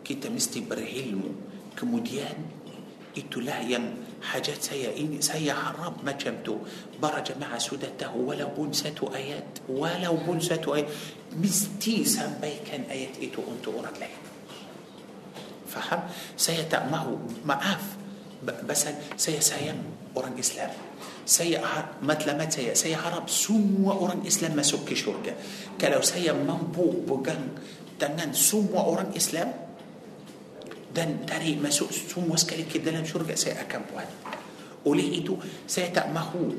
Kita mesti berilmu. Kemudian itulah yang حاجات سيئين إن سيا ما جمتو برج مع سودته ولو بنسة آيات. ولو بنسة آيات. مستي سامبي كان آيات إيتو أنتو أورا لك. فهم؟ ما هو معاف بس سيا سايم أورا إسلام. سيا مثل ما سيا سيا حرام. سمو أورا إسلام ما سكي شركة. كلو سيا منبو بقن تنان سمو أورا إسلام. Dan dari masuk semua sekali ke dalam syurga saya akan buat oleh itu saya tak mahu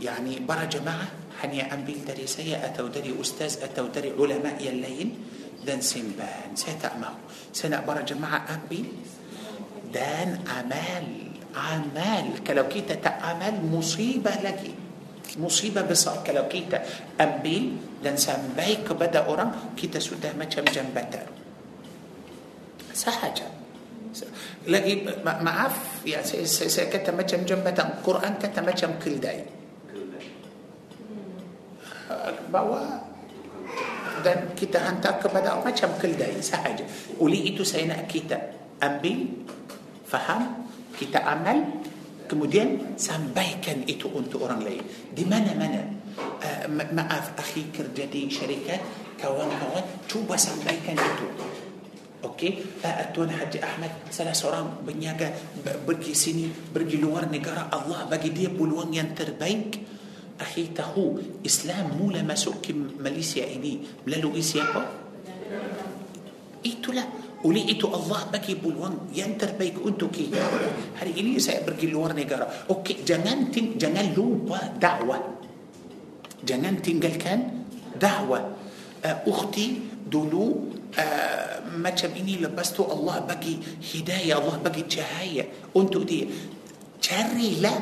yani para jemaah hanya ambil dari saya atau dari ustaz atau dari ulama yang lain dan simpan saya tak mahu saya nak para jemaah ambil dan amal amal kalau kita tak amal musibah lagi musibah besar kalau kita ambil dan sampai kepada orang kita sudah macam jambatan sahaja lagi ma maaf ya saya, saya, saya kata macam jambatan Quran kata macam keldai bawa dan kita hantar kepada orang macam keldai sahaja oleh itu saya nak kita ambil faham kita amal kemudian sampaikan itu untuk orang lain di mana-mana uh, maaf akhi kerja di syarikat kawan-kawan cuba sampaikan itu Okey, uh, Tuan Haji Ahmad salah seorang berniaga pergi sini, pergi luar negara Allah bagi dia peluang yang terbaik. akhi tahu Islam mula masuk ke Malaysia ini melalui siapa? Itulah oleh itu Allah bagi peluang yang terbaik untuk kita. Hari ini saya pergi luar negara. Okey, jangan ting- jangan lupa dakwah. Jangan tinggalkan dakwah. Uh, ukhti dulu uh, macam ini lepas tu Allah bagi hidayah, Allah bagi cahaya untuk dia. Carilah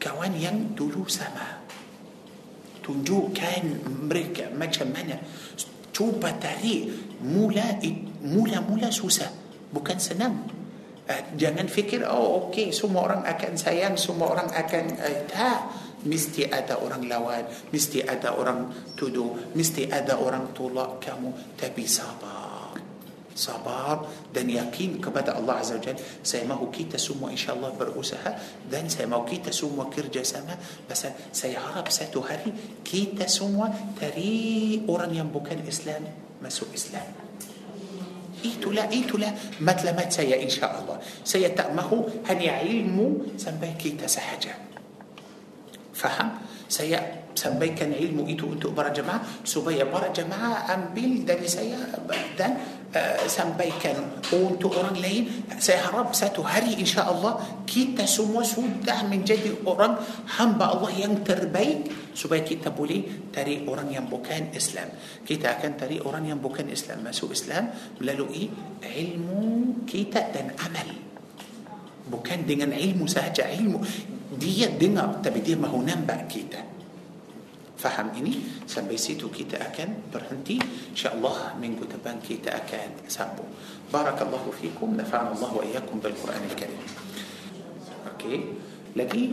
kawan yang dulu sama. Tunjukkan mereka macam mana. Cuba tarik mula mula mula susah, bukan senang. Uh, jangan fikir oh okey semua orang akan sayang, semua orang akan uh, tak mesti ada orang lawan, mesti ada orang tuduh, mesti ada orang tolak kamu, tapi sabar. Sabar dan yakin kepada Allah Azza wa Jal. Saya mahu kita semua insyaAllah berusaha dan saya mahu kita semua kerjasama. Pasal saya harap satu hari kita semua dari orang yang bukan Islam masuk Islam. Itulah itulah matlamat saya insyaAllah. Saya tak mahu hanya ilmu sampai kita sahaja. فهم. سيا سبي كان علم ايتو انت برا جماعة سبي برا جماعة ام بيل دني سيا دن سبي كان وانت اوران لين سيا رب ساتو هري ان شاء الله كيتا سمو سودا من جدي اوران هم با الله ينتر بيك سبي كيتا بولي تري اوران ينبو اسلام كيتا كان تري اوران ينبو اسلام ما سو اسلام لا اي علمو كيتا دن عمل Bukan dengan ilmu sahaja ilmu dia dengar tapi dia mahu nampak kita. Faham ini sampai situ kita akan berhenti. إن شاء الله minggu depan kita akan sambung. بارك الله فيكم. نفعنا الله وإياكم بالقرآن الكريم. Okey lagi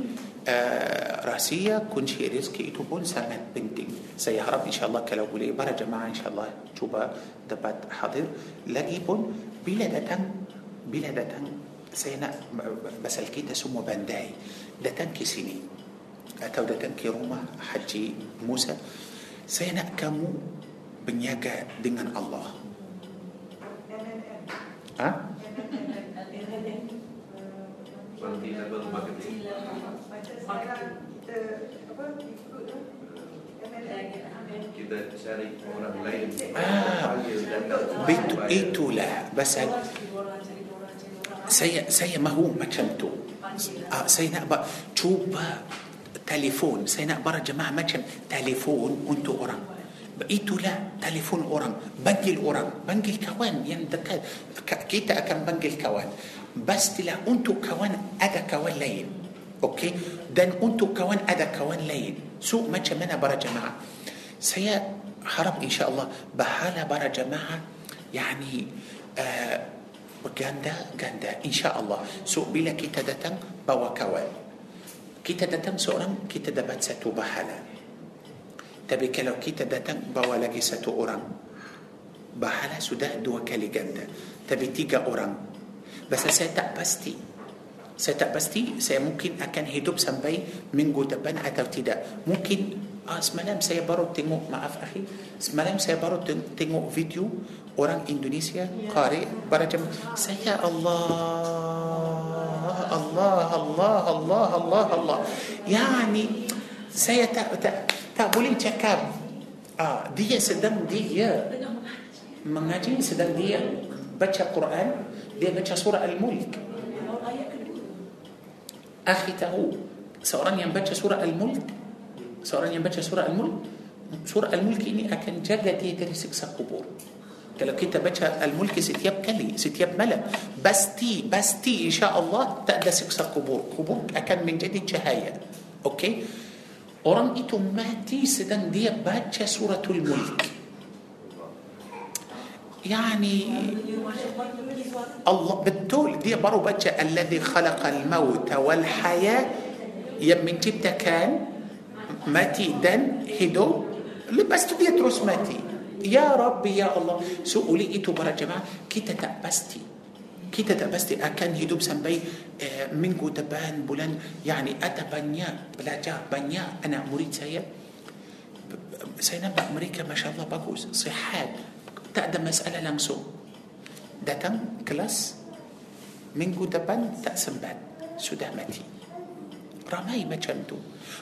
آه rahsia kunci rezeki itu pun sangat penting. saya harap إن شاء الله kalau boleh para jemaah إن شاء الله tuan-puan dapat hadir. لقي بون بلا saya nak pasal kita semua bandai datang ke sini atau datang ke rumah Haji Musa saya nak kamu berniaga dengan Allah ha? Multi-level marketing. Kita cari orang lain. Ah, Panggil datang. Betul, Bayar. itulah pasal saya saya mahu macam tu uh, saya nak buat cuba telefon saya nak para jemaah macam telefon untuk orang itulah telefon orang panggil orang panggil kawan yang dekat Ka- kita akan panggil kawan pastilah untuk kawan ada kawan lain okey dan untuk kawan ada kawan lain so macam mana para jemaah saya harap insyaallah bahala para jemaah yani uh, berganda-ganda insya-Allah. So bila kita datang bawa kawan. Kita datang seorang kita dapat satu pahala. Tapi kalau kita datang bawa lagi satu orang pahala sudah dua kali ganda. Tapi tiga orang. Bahasa saya tak pasti. Saya tak pasti saya mungkin akan hidup sampai minggu depan atau tidak. Mungkin ah, semalam saya baru tengok maaf akhi semalam saya baru teng- tengok video orang Indonesia qari pada jam saya Allah Allah Allah Allah Allah Allah. Yani saya tak tak tak boleh cakap ah, dia sedang dia mengaji sedang dia baca Quran dia baca surah Al-Mulk. Akhi tahu seorang yang baca surah Al-Mulk seorang yang baca surah Al-Mulk surah Al-Mulk ini akan jaga dia dari siksa kubur kalau kamu baca الملك setiap kali setiap malam. pasti pasti إن شاء الله tak ada siksa kubur. kubur akan menjadi cahaya okey؟ orang itu mati sedang dia baca سورة الملك. يعني الله بتقول دي برو بچا الذي خلق الموت والحياة. يم من جبتا كان ماتي دن هدو لبس تدي ماتي. So oleh itu para jemaah kita tak pasti kita tak pasti akan hidup sampai uh, minggu depan bulan yani ada banyak belajar banyak anak murid saya saya nampak mereka masya Allah bagus sihat tak ada masalah langsung datang kelas minggu depan tak sempat sudah mati ramai macam tu.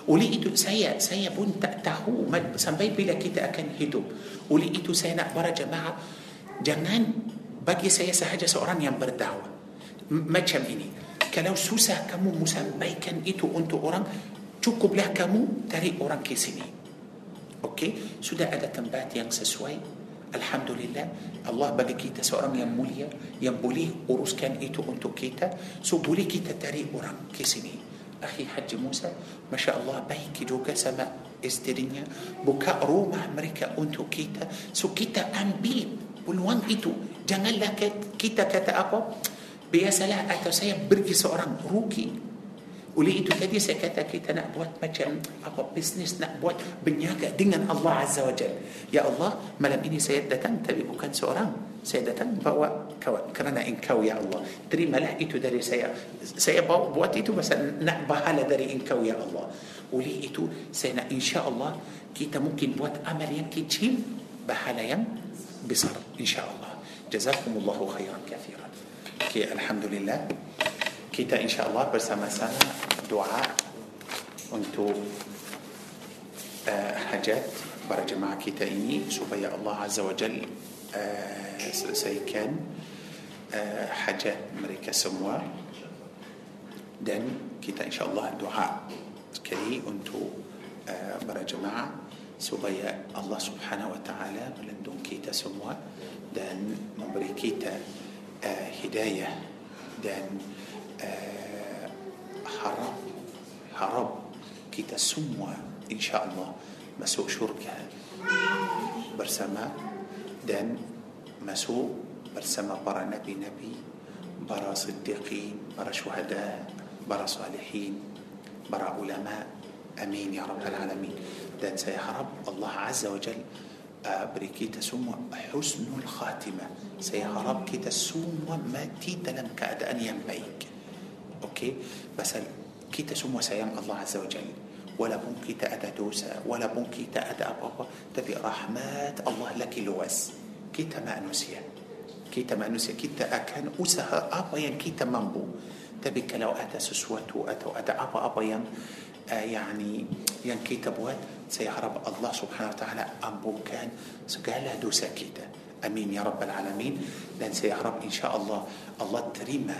Oleh itu saya saya pun tak tahu sampai bila kita akan hidup. Oleh itu saya nak para jemaah jangan bagi saya sahaja seorang yang berdakwah. Macam ini. Kalau susah kamu sampaikan itu untuk orang cukuplah kamu dari orang ke sini. Okey? Sudah ada tempat yang sesuai? Alhamdulillah. Allah bagi kita seorang yang mulia yang boleh uruskan itu untuk kita. So boleh kita cari orang ke sini akhi Haji Musa Masya Allah baik juga sama isterinya. Buka rumah mereka untuk kita. So kita ambil peluang itu. Janganlah kita kata apa? Biasalah atau saya pergi seorang rugi. Oleh itu tadi saya kata kita nak buat macam apa bisnes nak buat berniaga dengan Allah Azza wa Jal. Ya Allah, malam ini saya datang tapi bukan seorang. سيدة فهو كوا كرنا إن كوا يا الله. تري ملح إتو داري سيا سيا بوات إتو بس نعبها داري إن كوا يا الله. ولي إتو سينا إن شاء الله كيتا ممكن بوات أمل يم كيتشيم بحالا يم بصر إن شاء الله. جزاكم الله خيرا كثيرا. كي الحمد لله. كيتا إن شاء الله برسما سنة دعاء أنتو آه، حاجات برجمع كيتا إني يا الله عز وجل. Uh, selesaikan uh, hajat mereka semua dan kita insya Allah doa sekali untuk uh, para jemaah supaya Allah Subhanahu wa taala melindungi kita semua dan memberi kita uh, hidayah dan uh, harap harap kita semua insyaAllah masuk syurga bersama دم مسو برسما برا نبي نبي برا صديقين برا شهداء برا صالحين برا علماء. آمين يا رب العالمين. دان سيهرب الله عز وجل آه، بريكي تسمو حسن الخاتمة. سيهرب كي تسمو ما تيت لم كاد أن ينبيك. أوكي بس كي تسمو سيام الله عز وجل. ولا بونكي تأتى توسا ولا بونكي تأتى أبابا تبي رحمات الله لك لوس. كيتا ما نسيا. Kita manusia. Kita akan usaha apa yang kita mampu. Tapi kalau ada sesuatu ada ada apa-apa آه، يعني yang kita buat. Saya harap الله سبحانه وتعالى. Ampunkan segala dosa kita. أمين يا رب العالمين. Dan saya harap إن شاء الله. Allah terima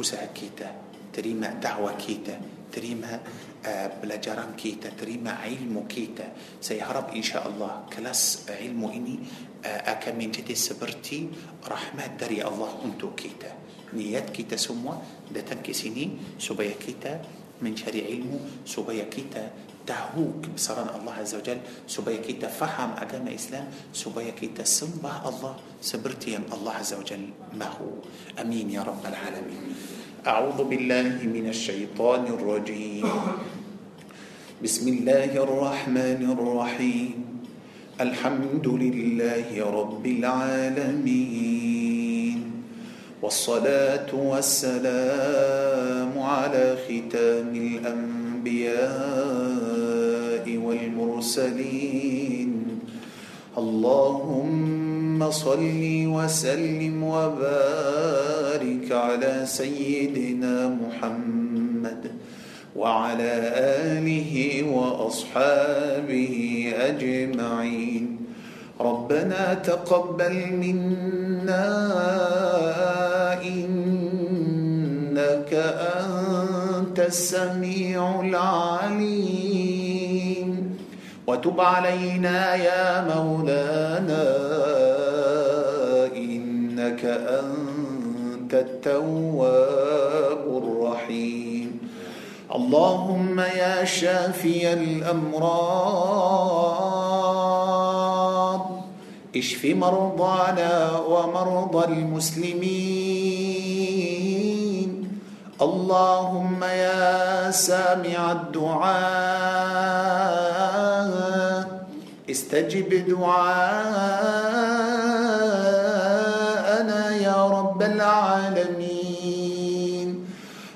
usaha kita. Terima doa kita. Terima آه، pelajaran kita terima ilmu kita. Saya harap إن شاء الله. Kelas ilmu ini آه، akan menjadi seperti rahmat dari Allah untuk kita. Niat kita semua datang ke sini supaya kita. Mencari ilmu supaya kita. Tahu kebesaran الله عز وجل. Supaya kita faham agama Islam. Supaya kita sembah Allah. Seperti الله عز وجل mahu. أمين يا رب العالمين. أعوذ بالله من الشيطان الرجيم. بسم الله الرحمن الرحيم. الحمد لله رب العالمين. والصلاة والسلام على ختام الأنبياء والمرسلين. اللهم صل وسلم وبارك على سيدنا محمد وعلى آله وأصحابه أجمعين. ربنا تقبل منا إنك أنت السميع العليم. وتب علينا يا مولانا إنك أنت التواب الرحيم. اللهم يا شافي الأمراض اشف مرضانا ومرضى المسلمين. اللهم يا سامع الدعاء. استجب دعاء العالمين.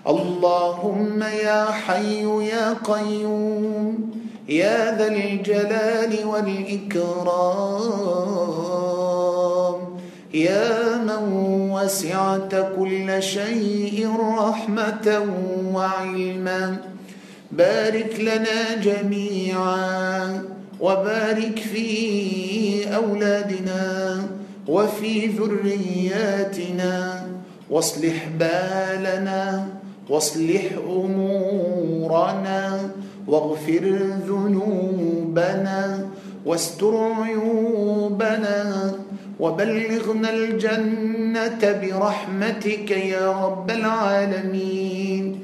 اللهم يا حي يا قيوم يا ذا الجلال والإكرام يا من وسعت كل شيء رحمة وعلما. بارك لنا جميعا وبارك في أولادنا وفي ذرياتنا. واصلح بالنا واصلح أمورنا واغفر ذنوبنا واستر عيوبنا. وبلغنا الجنة برحمتك يا رب العالمين.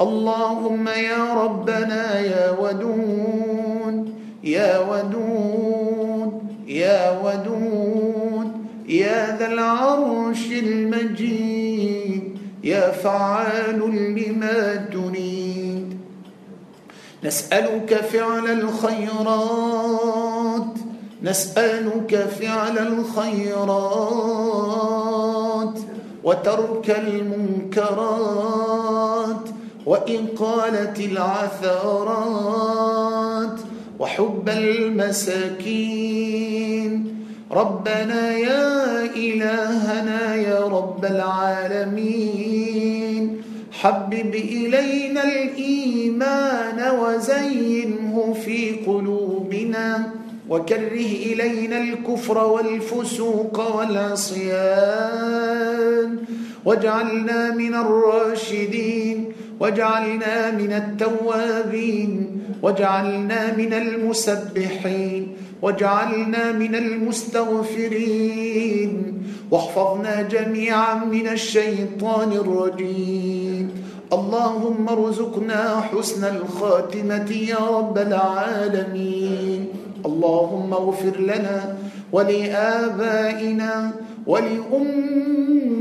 اللهم يا ربنا يا ودود يا ودود يا ودود يا ذا العرش المجيد يا فعال لما تريد. نسألك فعل الخيرات نسألك فعل الخيرات وترك المنكرات وإقالة العثرات وحب المساكين. ربنا يا إلهنا يا رب العالمين حبب إلينا الإيمان وزينه في قلوبنا. وكره إلينا الكفر والفسوق والعصيان. واجعلنا من الراشدين واجعلنا من التوابين واجعلنا من المسبحين واجعلنا من المستغفرين. واحفظنا جميعا من الشيطان الرجيم. اللهم ارزقنا حسن الخاتمة يا رب العالمين. اللهم اغفر لنا ولآبائنا ولأمهاتنا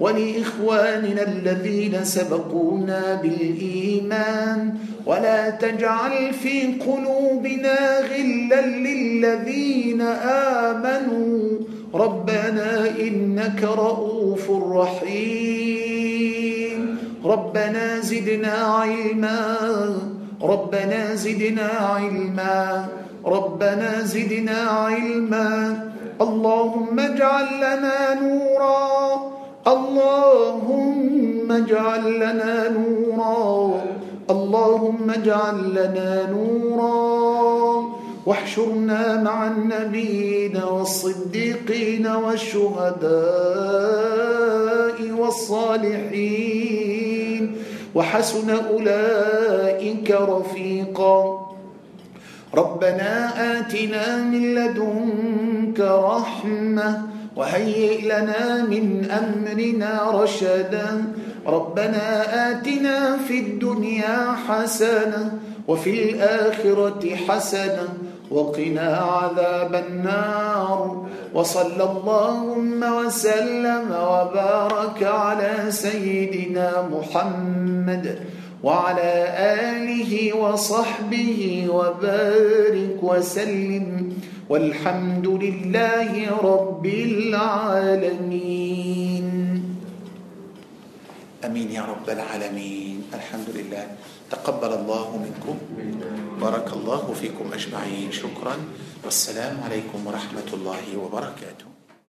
ولإخواننا الذين سبقونا بالإيمان ولا تجعل في قلوبنا غلا للذين آمنوا ربنا إنك رؤوف رحيم ربنا زدنا علما ربنا زدنا علما. ربنا زدنا علما. اللهم اجعل لنا نورا. اللهم اجعل لنا نورا. اللهم اجعل لنا نورا. واحشرنا مع النبيين والصديقين والشهداء والصالحين. وحسن أولئك رفيقا. ربنا آتنا من لدنك رحمة وهيئ لنا من أمرنا رشدا. ربنا آتنا في الدنيا حسنة وفي الآخرة حسنة وقنا عذاب النار. وصلى اللهم وسلم وبارك على سيدنا محمد وعلى آله وصحبه وبارك وسلم. والحمد لله رب العالمين. أمين يا رب العالمين. الحمد لله. تقبل الله منكم. بارك الله فيكم أجمعين. شكرا. والسلام عليكم ورحمة الله وبركاته.